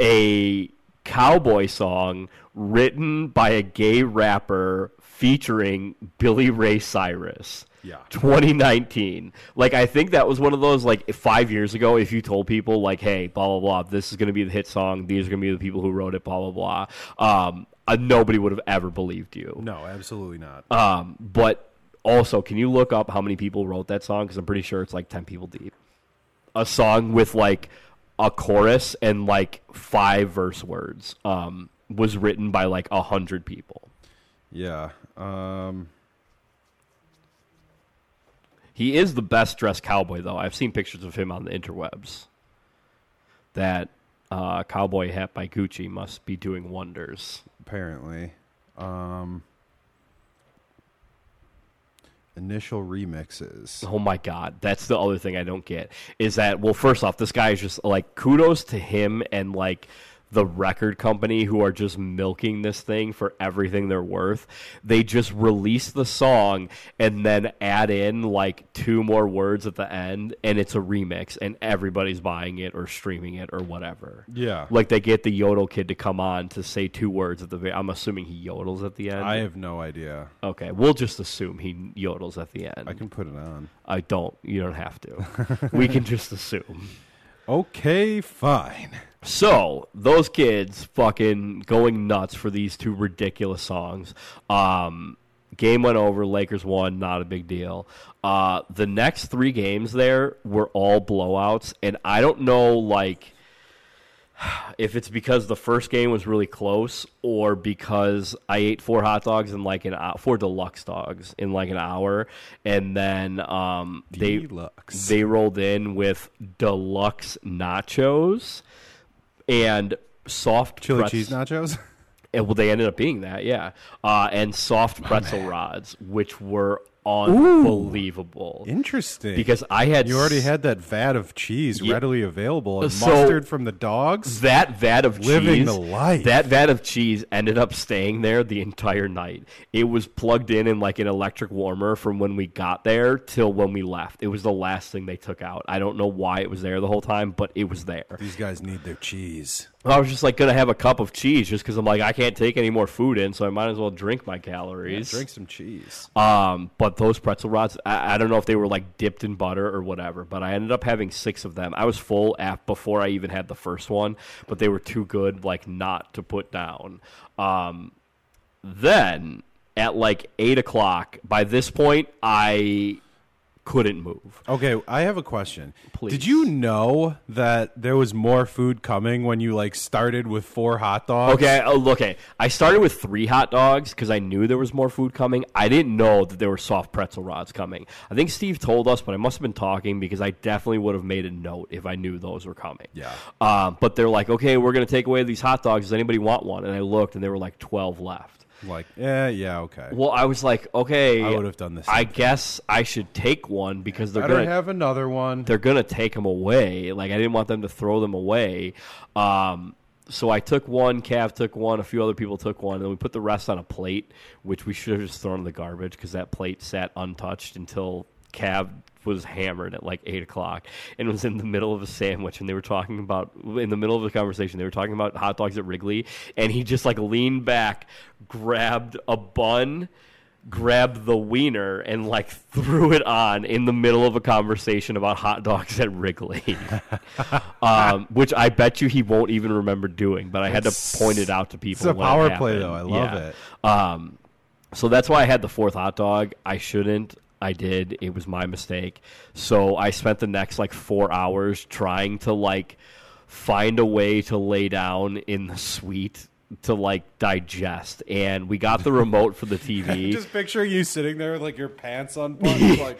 a cowboy song written by a gay rapper featuring Billy Ray Cyrus. Yeah. 2019. Like I think that was one of those like five years ago. If you told people like, "Hey, blah blah blah, this is going to be the hit song. These are going to be the people who wrote it." Blah blah blah. Um, uh, nobody would have ever believed you. No, absolutely not. Um, but also, can you look up how many people wrote that song? Because I'm pretty sure it's like 10 people deep. A song with like a chorus and like five verse words um, was written by like a hundred people. yeah. Um, He is the best dressed cowboy, though. I've seen pictures of him on the interwebs. That uh, cowboy hat by Gucci must be doing wonders. apparently. Um, initial remixes. Oh my god, that's the other thing I don't get is that well, first off, this guy is just like kudos to him and like the record company who are just milking this thing for everything they're worth. They just release the song and then add in like two more words at the end and it's a remix and everybody's buying it or streaming it or whatever. Yeah. Like they get the yodel kid to come on to say two words at the I'm assuming he yodels at the end. I have no idea. okay, we'll just assume he yodels at the end. I can put it on. I don't. You don't have to. we can just assume. Okay, fine. So those kids fucking going nuts for these two ridiculous songs. Um, game went over. Lakers won. Not a big deal. Uh, the next three games there were all blowouts, and I don't know like if it's because the first game was really close or because I ate four hot dogs in like an hour, four deluxe dogs in like an hour, and then um, they Deluxe. they rolled in with deluxe nachos and soft Chili pretz- cheese nachos? and well, they ended up being that, yeah, uh, and soft pretzel rods, which were unbelievable. Interesting. Because I had you already had that vat of cheese Yeah. readily available and So- mustard from the dogs. that vat of Living cheese, the life. That vat of cheese ended up staying there the entire night. It was plugged in in like an electric warmer from when we got there till when we left. It was the last thing they took out. I don't know why it was there the whole time, but it was there. These guys need their cheese. I was just like gonna have a cup of cheese just because I'm like I can't take any more food in, so I might as well drink my calories. Drink some cheese. Um, but those pretzel rods, I, I don't know if they were like dipped in butter or whatever, but I ended up having six of them. I was full af before I even had the first one, but they were too good, like not to put down. Um, then at like eight o'clock, by this point, I couldn't move. Okay, I have a question. Please. Did you know that there was more food coming when you like started with four hot dogs? Okay, oh, okay. I started with three hot dogs because I knew there was more food coming. I didn't know that there were soft pretzel rods coming. I think Steve told us, but I must have been talking because I definitely would have made a note if I knew those were coming. Yeah. Um, but they're like, okay, we're going to take away these hot dogs. Does anybody want one? And I looked, and there were like 12 left. Like, yeah, yeah, okay. Well, I was like, okay, I would have done this. I guess I should take one because they're gonna have another one. they're gonna take them away. Like I didn't want them to throw them away. Um, so I took one, Cav took one, a few other people took one, and then we put the rest on a plate, which we should have just thrown in the garbage because that plate sat untouched until Cav was hammered at like eight o'clock and was in the middle of a sandwich and they were talking about in the middle of the conversation they were talking about hot dogs at Wrigley and he just like leaned back, grabbed a bun grabbed the wiener and like threw it on in the middle of a conversation about hot dogs at Wrigley, um, which I bet you he won't even remember doing. But I had to point it out to people. a when it power play, though. I love Yeah. it. Um, so that's why I had the fourth hot dog. I shouldn't. I did. It was my mistake. So I spent the next like four hours trying to like find a way to lay down in the suite to like digest. And we got the remote for the TV. Just picture you sitting there with like your pants on, like,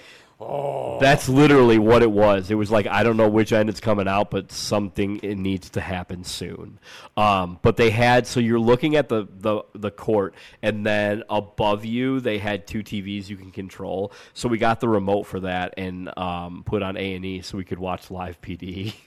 That's literally what it was. It was like I don't know which end it's coming out, but something it needs to happen soon. Um, but they had so you're looking at the, the the court, and then above you they had two TVs you can control. So we got the remote for that and um, put on A and E so we could watch live PD.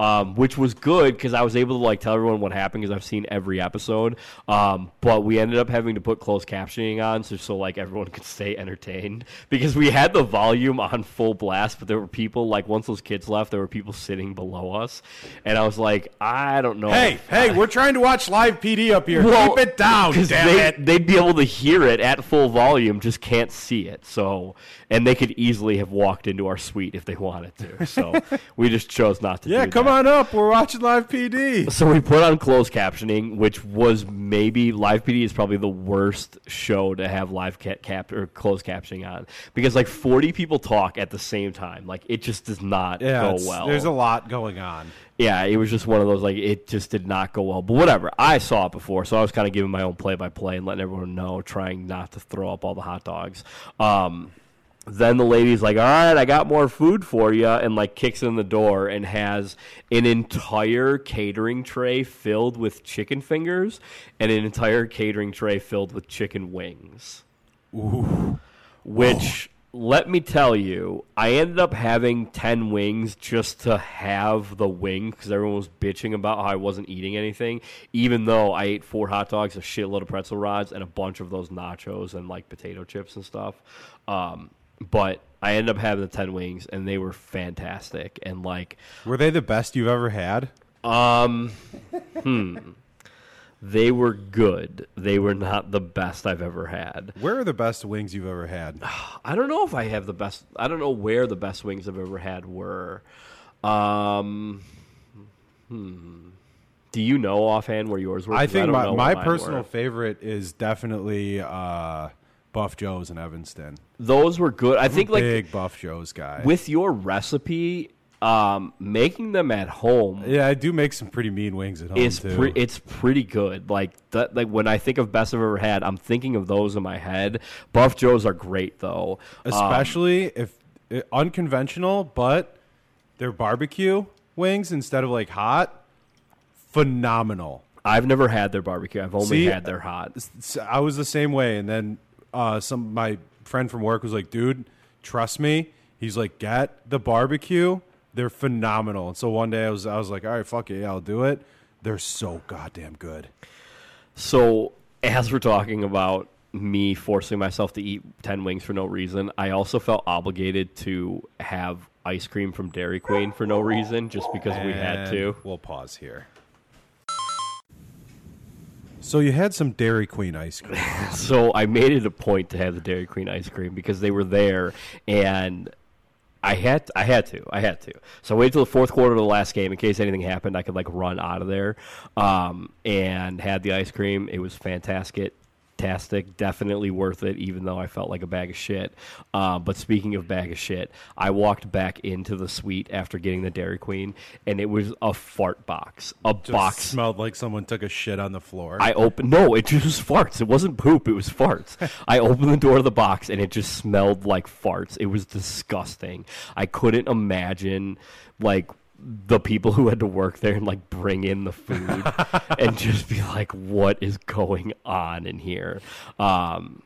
Um, which was good because I was able to like tell everyone what happened because I've seen every episode. Um, but we ended up having to put closed captioning on so, so like everyone could stay entertained because we had the volume on full blast, but there were people like once those kids left, there were people sitting below us, and I was like, I don't know. hey, hey, I- we're trying to watch live PD up here. Well, Keep it down, damn they, it. They'd be able to hear it at full volume, just can't see it. So, and they could easily have walked into our suite if they wanted to. So, we just chose not to. Yeah, come that. on up. We're watching live PD. So we put on closed captioning, which was maybe live PD is probably the worst show to have live cap, cap or closed captioning on because like forty people talk at the same time. Like it just does not Yeah, go well. there's a lot going on. yeah, it was just one of those like it just did not go well. But whatever, I saw it before, so I was kind of giving my own play by play and letting everyone know, trying not to throw up all the hot dogs. Um, then the lady's like, "All right, I got more food for you," and like kicks in the door and has an entire catering tray filled with chicken fingers and an entire catering tray filled with chicken wings. Ooh. Which, let me tell you, I ended up having 10 wings just to have the wing because everyone was bitching about how I wasn't eating anything, even though I ate four hot dogs, a shitload of pretzel rods, and a bunch of those nachos and like potato chips and stuff. Um, but I ended up having the 10 wings, and they were fantastic. And like, Were they the best you've ever had? um, hmm. They were good. They were not the best I've ever had. Where are the best wings you've ever had? I don't know if I have the best. I don't know where the best wings I've ever had were. Um, hmm. Do you know offhand where yours were? I think don't my, my personal were. favorite is definitely uh, Buff Joe's in Evanston. those were good. I think like Big Buff Joe's guy. with your recipe, um, making them at home yeah, I do make some pretty mean wings at home is too. pre- it's pretty good. Like that, like when I think of best I've ever had, I'm thinking of those in my head. Buff Joes are great though. Um, Especially if uh, unconventional, but they're barbecue wings instead of like hot. Phenomenal. I've never had their barbecue. I've only See, had their hot. I was the same way, and then uh, some my friend from work was like, "Dude, trust me." He's like, "Get the barbecue. They're phenomenal." And so one day I was I was like, "All right, fuck it, yeah, I'll do it." They're so goddamn good. So, as we're talking about me forcing myself to eat 10 wings for no reason, I also felt obligated to have ice cream from Dairy Queen for no reason, just because we had And to. We'll pause here. So you had some Dairy Queen ice cream. So, I made it a point to have the Dairy Queen ice cream because they were there and. I had I had to I had to so I waited till the fourth quarter of the last game in case anything happened I could like run out of there um, and had the ice cream it was fantastic fantastic, definitely worth it, even though I felt like a bag of shit. Uh, but speaking of bag of shit, I walked back into the suite after getting the Dairy Queen, and it was a fart box, a Just box. smelled like someone took a shit on the floor. I opened no, it just was farts. It wasn't poop, it was farts. I opened the door of the box and it just smelled like farts. It was disgusting. I couldn't imagine like the people who had to work there and like bring in the food and just be like, what is going on in here? Um,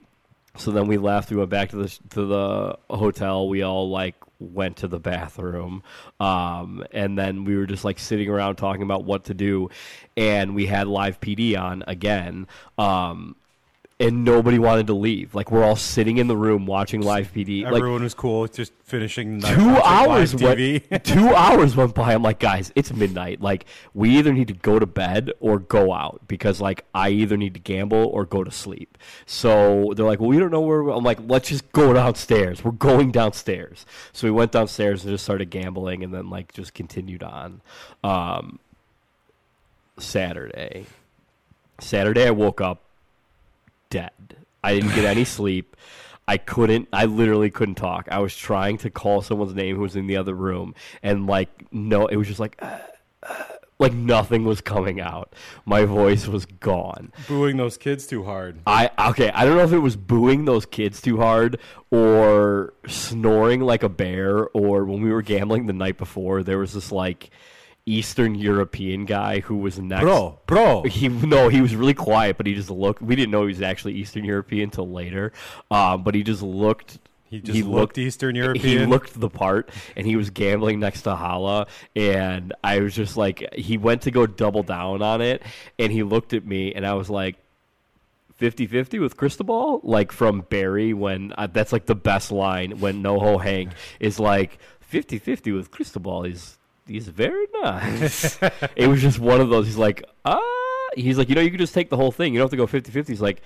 so then we left. We went back to the to the hotel. We all like went to the bathroom, um, and then we were just like sitting around talking about what to do. And we had live PD on again, um, and nobody wanted to leave. Like we're all sitting in the room watching live PD. like Everyone was cool just finishing two hours went, two hours went by. I'm like guys it's midnight. Like we either need to go to bed or go out because like i either need to gamble or go to sleep. So they're like well we don't know where we're-" i'm like let's just go downstairs. We're going downstairs. So we went downstairs and just started gambling and then like just continued on um saturday. Saturday i woke up dead. I didn't get any sleep. I couldn't. I literally couldn't talk. I was trying to call someone's name who was in the other room, and like, no, it was just like, uh, uh, like nothing was coming out. My voice was gone. Booing those kids too hard. I okay. I don't know if it was booing those kids too hard or snoring like a bear, or when we were gambling the night before, there was this like Eastern European guy who was next. Bro, bro. He no, he was really quiet, but he just looked. We didn't know he was actually Eastern European until later. Um, but he just looked. He just looked Eastern European. He looked the part, and he was gambling next to Holla. And I was just like, he went to go double down on it, and he looked at me, and I was like, 50-50 with Cristobal, like from Barry. When uh, that's like the best line when NoHo Hank is like 50-50 with Cristobal. He's he's very nice. it was just one of those. He's like, ah. He's like, you know, you could just take the whole thing. You don't have to go 50-50. He's like,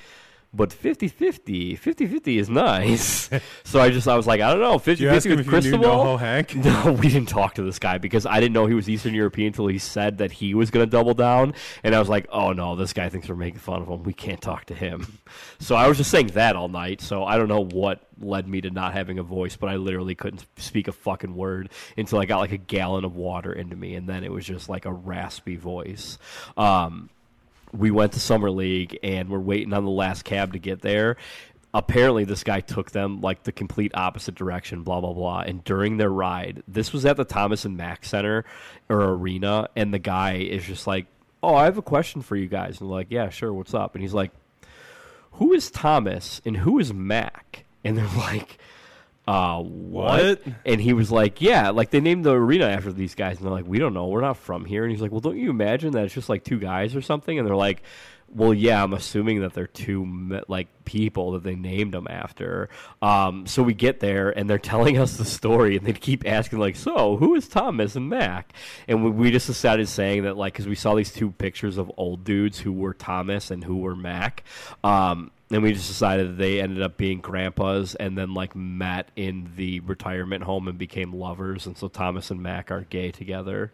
but 50-50, 50-50 is nice. so I just, I was like, I don't know, 50-50 you ask him with Cristobal. Hank? No, we didn't talk to this guy because I didn't know he was Eastern European until he said that he was going to double down, and I was like, "Oh no, this guy thinks we're making fun of him. We can't talk to him." So I was just saying that all night. So I don't know what led me to not having a voice, but I literally couldn't speak a fucking word until I got like a gallon of water into me, and then it was just like a raspy voice. Um, we went to summer league and we're waiting on the last cab to get there. Apparently this guy took them like the complete opposite direction blah blah blah. And during their ride this was at the thomas and mack center or arena and the guy is just like oh i have a question for you guys. And like yeah sure what's up? And he's like who is thomas and who is mack? And they're like uh what? And he was like yeah like they named the arena after these guys. And they're like we don't know. We're not from here. And he's like well don't you imagine that it's just like two guys or something? And they're like well yeah i'm assuming that they're two like people that they named them after. Um so we get there and they're telling us the story and they keep asking like so who is thomas and mack? And we, we just decided saying that like because we saw these two pictures of old dudes who were thomas and who were mack. Um and we just decided that they ended up being grandpas and then like met in the retirement home and became lovers. And so thomas and mack are gay together.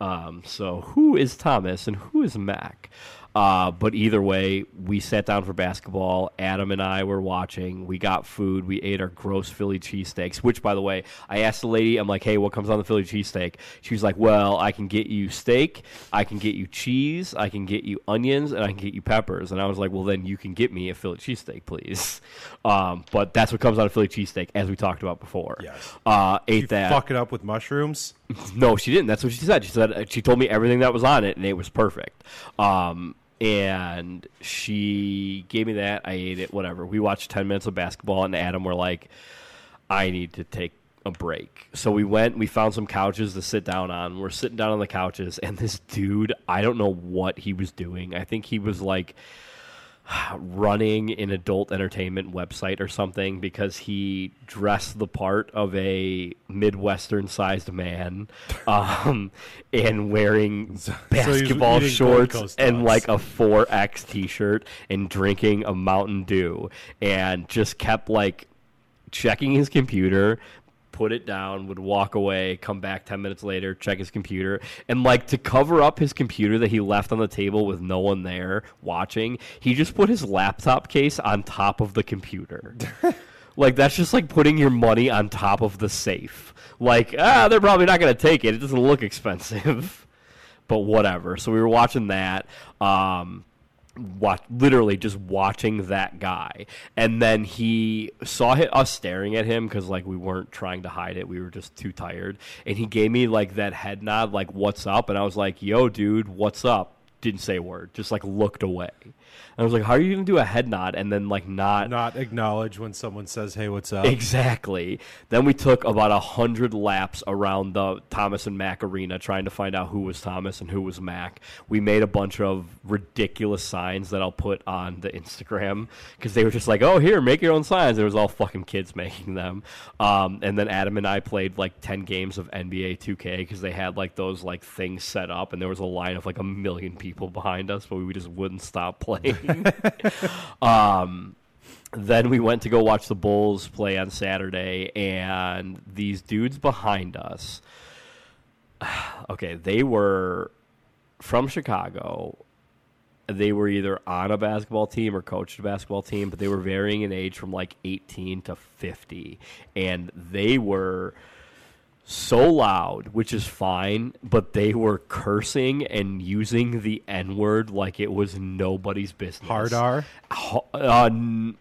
Um, so who is thomas and who is mack uh, but either way, we sat down for basketball. Adam and I were watching. We got food. We ate our gross Philly cheesesteaks, which, by the way, I asked the lady, I'm like, hey, what comes on the Philly cheesesteak? She was like, well, I can get you steak, I can get you cheese, I can get you onions, and I can get you peppers. And I was like, well, then you can get me a Philly cheesesteak, please. Um, but that's what comes on a Philly cheesesteak, as we talked about before. Yes. Uh, ate You that. fuck it up with mushrooms. No, she didn't. That's what she said. She said uh, she told me everything that was on it, and it was perfect. Um, and she gave me that. I ate it. Whatever. We watched ten minutes of basketball, and Adam were like, "I need to take a break." So we went. We found some couches to sit down on. We're sitting down on the couches, and this dude, I don't know what he was doing. I think he was like running an adult entertainment website or something because he dressed the part of a midwestern sized man um, and wearing basketball Gold shorts and like a 4x t-shirt and drinking a mountain dew and just kept like checking his computer put it down, would walk away, come back 10 minutes later, check his computer. And, like, to cover up his computer that he left on the table with no one there watching, he just put his laptop case on top of the computer. like, that's just like putting your money on top of the safe. Like, ah, they're probably not going to take it. It doesn't look expensive. but whatever. So we were watching that. Um, watch literally just watching that guy. And then he saw us staring at him because like we weren't trying to hide it. We were just too tired. And he gave me like that head nod like what's up? And i was like yo dude what's up? Didn't say a word just like looked away i was like how are you gonna do a head nod and then like not Not acknowledge when someone says, "Hey, what's up?" Exactly. Then we took about a hundred laps around the Thomas and Mack arena trying to find out who was Thomas and who was Mack. We made a bunch of ridiculous signs that I'll put on the Instagram because they were just like, "Oh, here, make your own signs." It was all fucking kids making them. Um, and then Adam and I played like ten games of NBA 2K because they had like those like things set up, and there was a line of like a million people behind us, but we just wouldn't stop playing. um, then we went to go watch the Bulls play on Saturday, and these dudes behind us, okay, they were from Chicago. They were either on a basketball team or coached a basketball team, but they were varying in age from like 18 to 50. And they were so loud, which is fine, but they were cursing and using the N word like it was nobody's business. Hard R. Uh, n-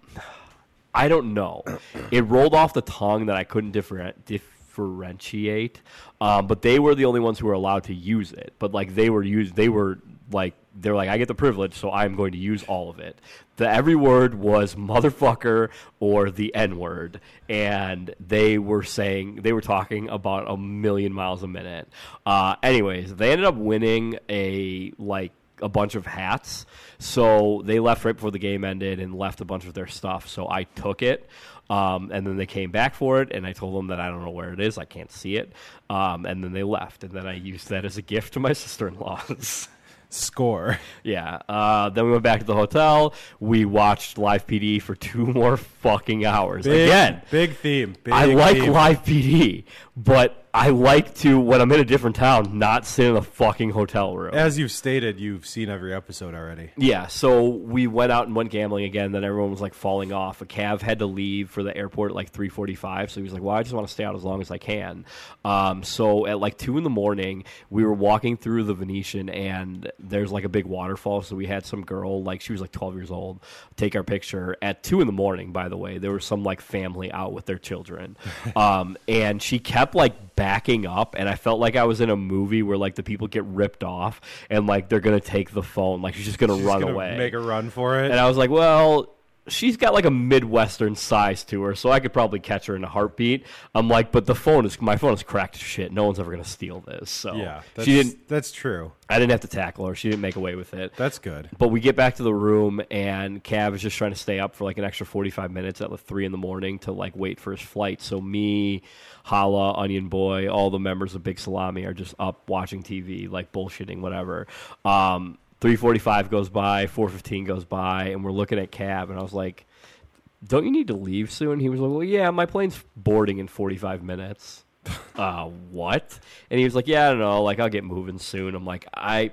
I don't know. It rolled off the tongue that I couldn't differ- differentiate. Um, but they were the only ones who were allowed to use it. But like they were used, they were like they're like I get the privilege, so I'm going to use all of it. The every word was motherfucker or the n word, and they were saying they were talking about a million miles a minute. Uh, anyways, they ended up winning a like a bunch of hats. So they left right before the game ended and left a bunch of their stuff. So I took it. Um, and then they came back for it, and I told them that I don't know where it is. I can't see it. Um, and then they left, and then I used that as a gift to my sister in laws. Score. yeah. Uh, then we went back to the hotel. We watched Live PD for two more fucking hours. Big, Again, big theme. Big I like theme. live PD, but I like to when I'm in a different town, not sit in a fucking hotel room. As you've stated, you've seen every episode already. Yeah, so we went out and went gambling again. Then everyone was like falling off. A cab had to leave for the airport at like three forty-five. So he was like, "Well, I just want to stay out as long as I can." Um, so at like two in the morning, we were walking through the Venetian, and there's like a big waterfall. So we had some girl, like she was like twelve years old, take our picture at two in the morning. By the way, there was some like family out with their children, um, and she kept like backing up and I felt like I was in a movie where like the people get ripped off and like they're gonna take the phone like she's just gonna She's run gonna away Make a run for it. and I was like well she's got like a midwestern size to her so I could probably catch her in a heartbeat I'm like but the phone is my phone is cracked to shit no one's ever gonna steal this so yeah, that's, she didn't That's true. I didn't have to tackle her she didn't make away with it That's good. but we get back to the room, and Cav is just trying to stay up for like an extra 45 minutes at like 3 in the morning to like wait for his flight. So me, Holla, Onion Boy, all the members of Big Salami are just up watching TV, like bullshitting, whatever. Um, 345 goes by, 415 goes by, and we're looking at cab, and I was like, don't you need to leave soon? He was like, well, yeah, my plane's boarding in 45 minutes. uh, what? And he was like, yeah, I don't know. Like, I'll get moving soon. I'm like, I,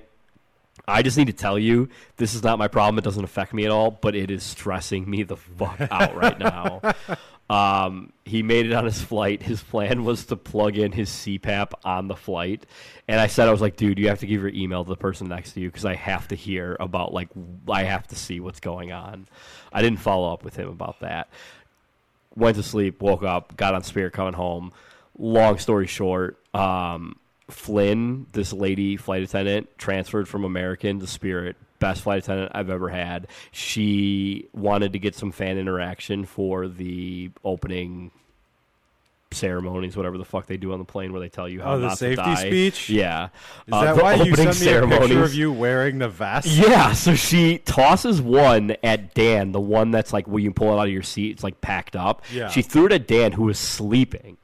I just need to tell you, this is not my problem. It doesn't affect me at all, but it is stressing me the fuck out right now. Um, he made it on his flight. His plan was to plug in his CPAP on the flight. And I said, I was like, dude, you have to give your email to the person next to you because I have to hear about, like, I have to see what's going on. I didn't follow up with him about that. Went to sleep, woke up, got on Spirit coming home. Long story short, um, Flynn, this lady flight attendant, transferred from American to Spirit. Best flight attendant I've ever had. She wanted to get some fan interaction for the opening ceremonies, whatever the fuck they do on the plane, where they tell you how Oh, the safety to die. speech? Yeah, Is Uh, that why you opening sent me a picture of you wearing the vest? yeah, so she tosses one at Dan, the one that's like when you pull it out of your seat, it's like packed up. Yeah. She threw it at Dan, who was sleeping.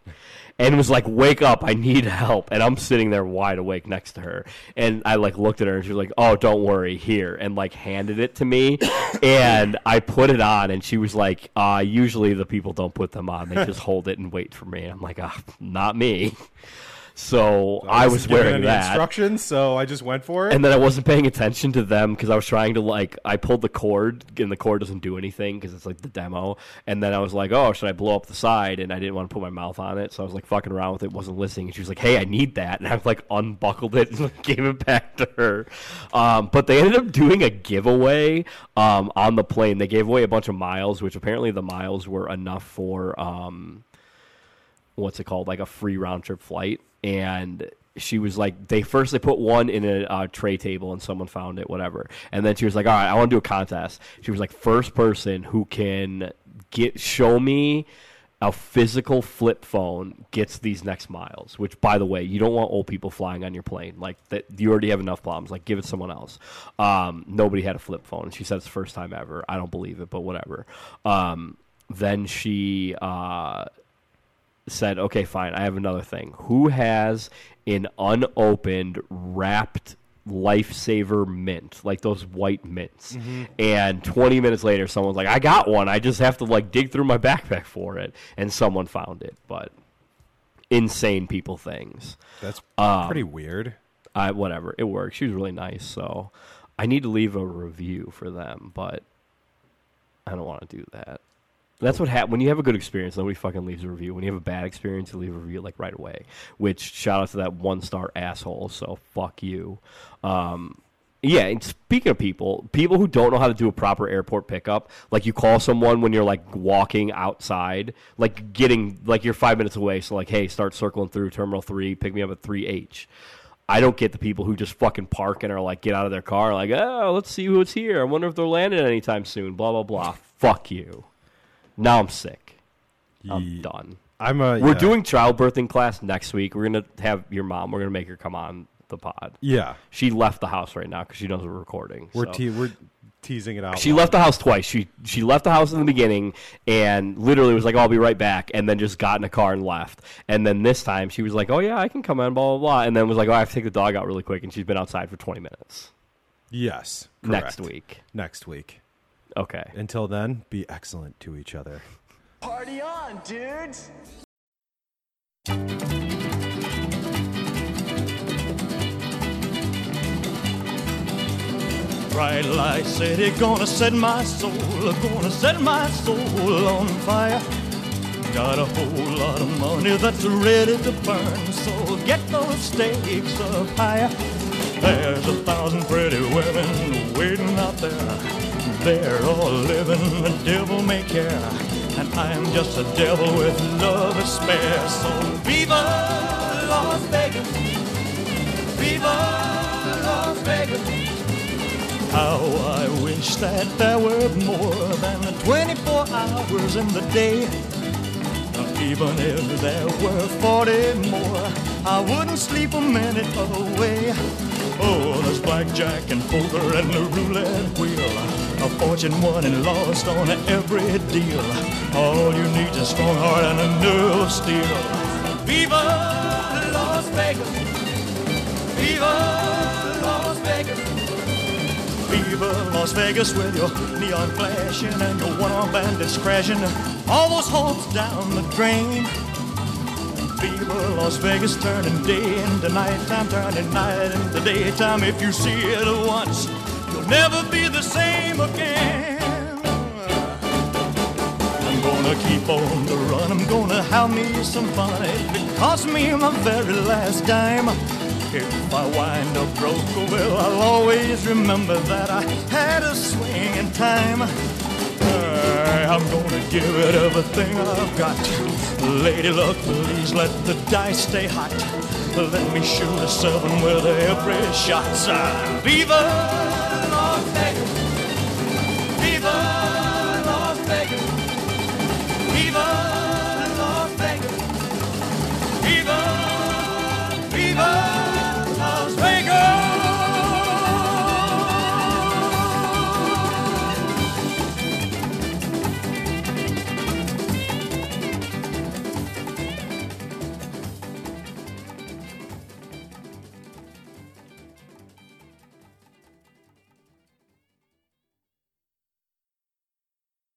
And was like, "Wake up! I need help." And I'm sitting there wide awake next to her, and I like looked at her, and she was like, "Oh, don't worry, here," and like handed it to me, and I put it on, and she was like, uh, "Usually the people don't put them on; they just hold it and wait for me." And I'm like, "Ah, not me." So I was Wasn't wearing that. instructions, so I just went for it. And then I wasn't paying attention to them because I was trying to like I pulled the cord and the cord doesn't do anything because it's like the demo. And then I was like, oh, should I blow up the side? And I didn't want to put my mouth on it, so I was like fucking around with it, wasn't listening. And she was like, hey, I need that, and I like unbuckled it and like, gave it back to her. Um, but they ended up doing a giveaway um, on the plane. They gave away a bunch of miles, which apparently the miles were enough for. Um, what's it called like a free round trip flight. And she was like they first they put one in a uh, tray table and someone found it whatever. And then she was like all right i want to do a contest. She was like first person who can get show me a physical flip phone gets these next miles which by the way you don't want old people flying on your plane. Like that you already have enough problems. Like give it someone else. Um, nobody had a flip phone. And she said it's the first time ever. I don't believe it but whatever. Um, then she uh, said, okay, fine, I have another thing. Who has an unopened, wrapped lifesaver mint, like those white mints? And 20 minutes later, someone's like, I got one. I just have to like dig through my backpack for it. And someone found it. But insane people things. That's Um, pretty weird. I, whatever, it worked. She was really nice. So I need to leave a review for them, but I don't want to do that. That's what happens when you have a good experience. Nobody fucking leaves a review. When you have a bad experience, you leave a review like right away. Which shout out to that one star asshole. So fuck you. Um, yeah, and speaking of people, people who don't know how to do a proper airport pickup, like you call someone when you're like walking outside, like getting like you're five minutes away, so like, hey, start circling through Terminal Three, pick me up at three H. I don't get the people who just fucking park and are like, get out of their car, like, oh, let's see who's here. I wonder if they're landing anytime soon. Blah blah blah. Fuck you. Now I'm sick. I'm Ye- done. I'm a. We're yeah. doing childbirthing class next week. We're gonna have your mom. We're gonna make her come on the pod. Yeah, She left the house right now because she knows we're recording. we're so. te- we're teasing it out. She left the house twice. She she left the house in the beginning and literally was like, "Oh, "I'll be right back," and then just got in a car and left. And then this time she was like, "Oh yeah, I can come in," blah blah blah, and then was like, "Oh, I have to take the dog out really quick," and she's been outside for twenty minutes. Yes, Next week, Next week. Okay. Until then, be excellent to each other. Party on, dudes! Bright light city gonna set my soul, gonna set my soul on fire. Got a whole lot of money that's ready to burn, so get those stakes up higher. There's a thousand pretty women waiting out there. They're all living the devil may care, and I'm just a devil with love to spare. So viva Las Vegas, viva Las Vegas. How I wish that there were more than 24 hours in the day. Even if there were 40 more, I wouldn't sleep a minute away. Oh, there's blackjack and poker and the roulette wheel. A fortune won and lost on every deal. All you need is a strong heart and a nerve of steel. Viva Las Vegas! Viva Las Vegas! Viva Las Vegas with your neon flashing and your one-armed bandits crashing. All those hopes down the drain. Viva Las Vegas turning day into nighttime, turning night into daytime. If you see it once, you'll never be the same again. I'm gonna keep on the run. I'm gonna have me some fun. It cost me my very last dime. If I wind up broke, well, I'll always remember that I had a swing in time. I'm gonna give it everything I've got. Lady luck, please let the dice stay hot. Let me shoot a seven with every shot. Viva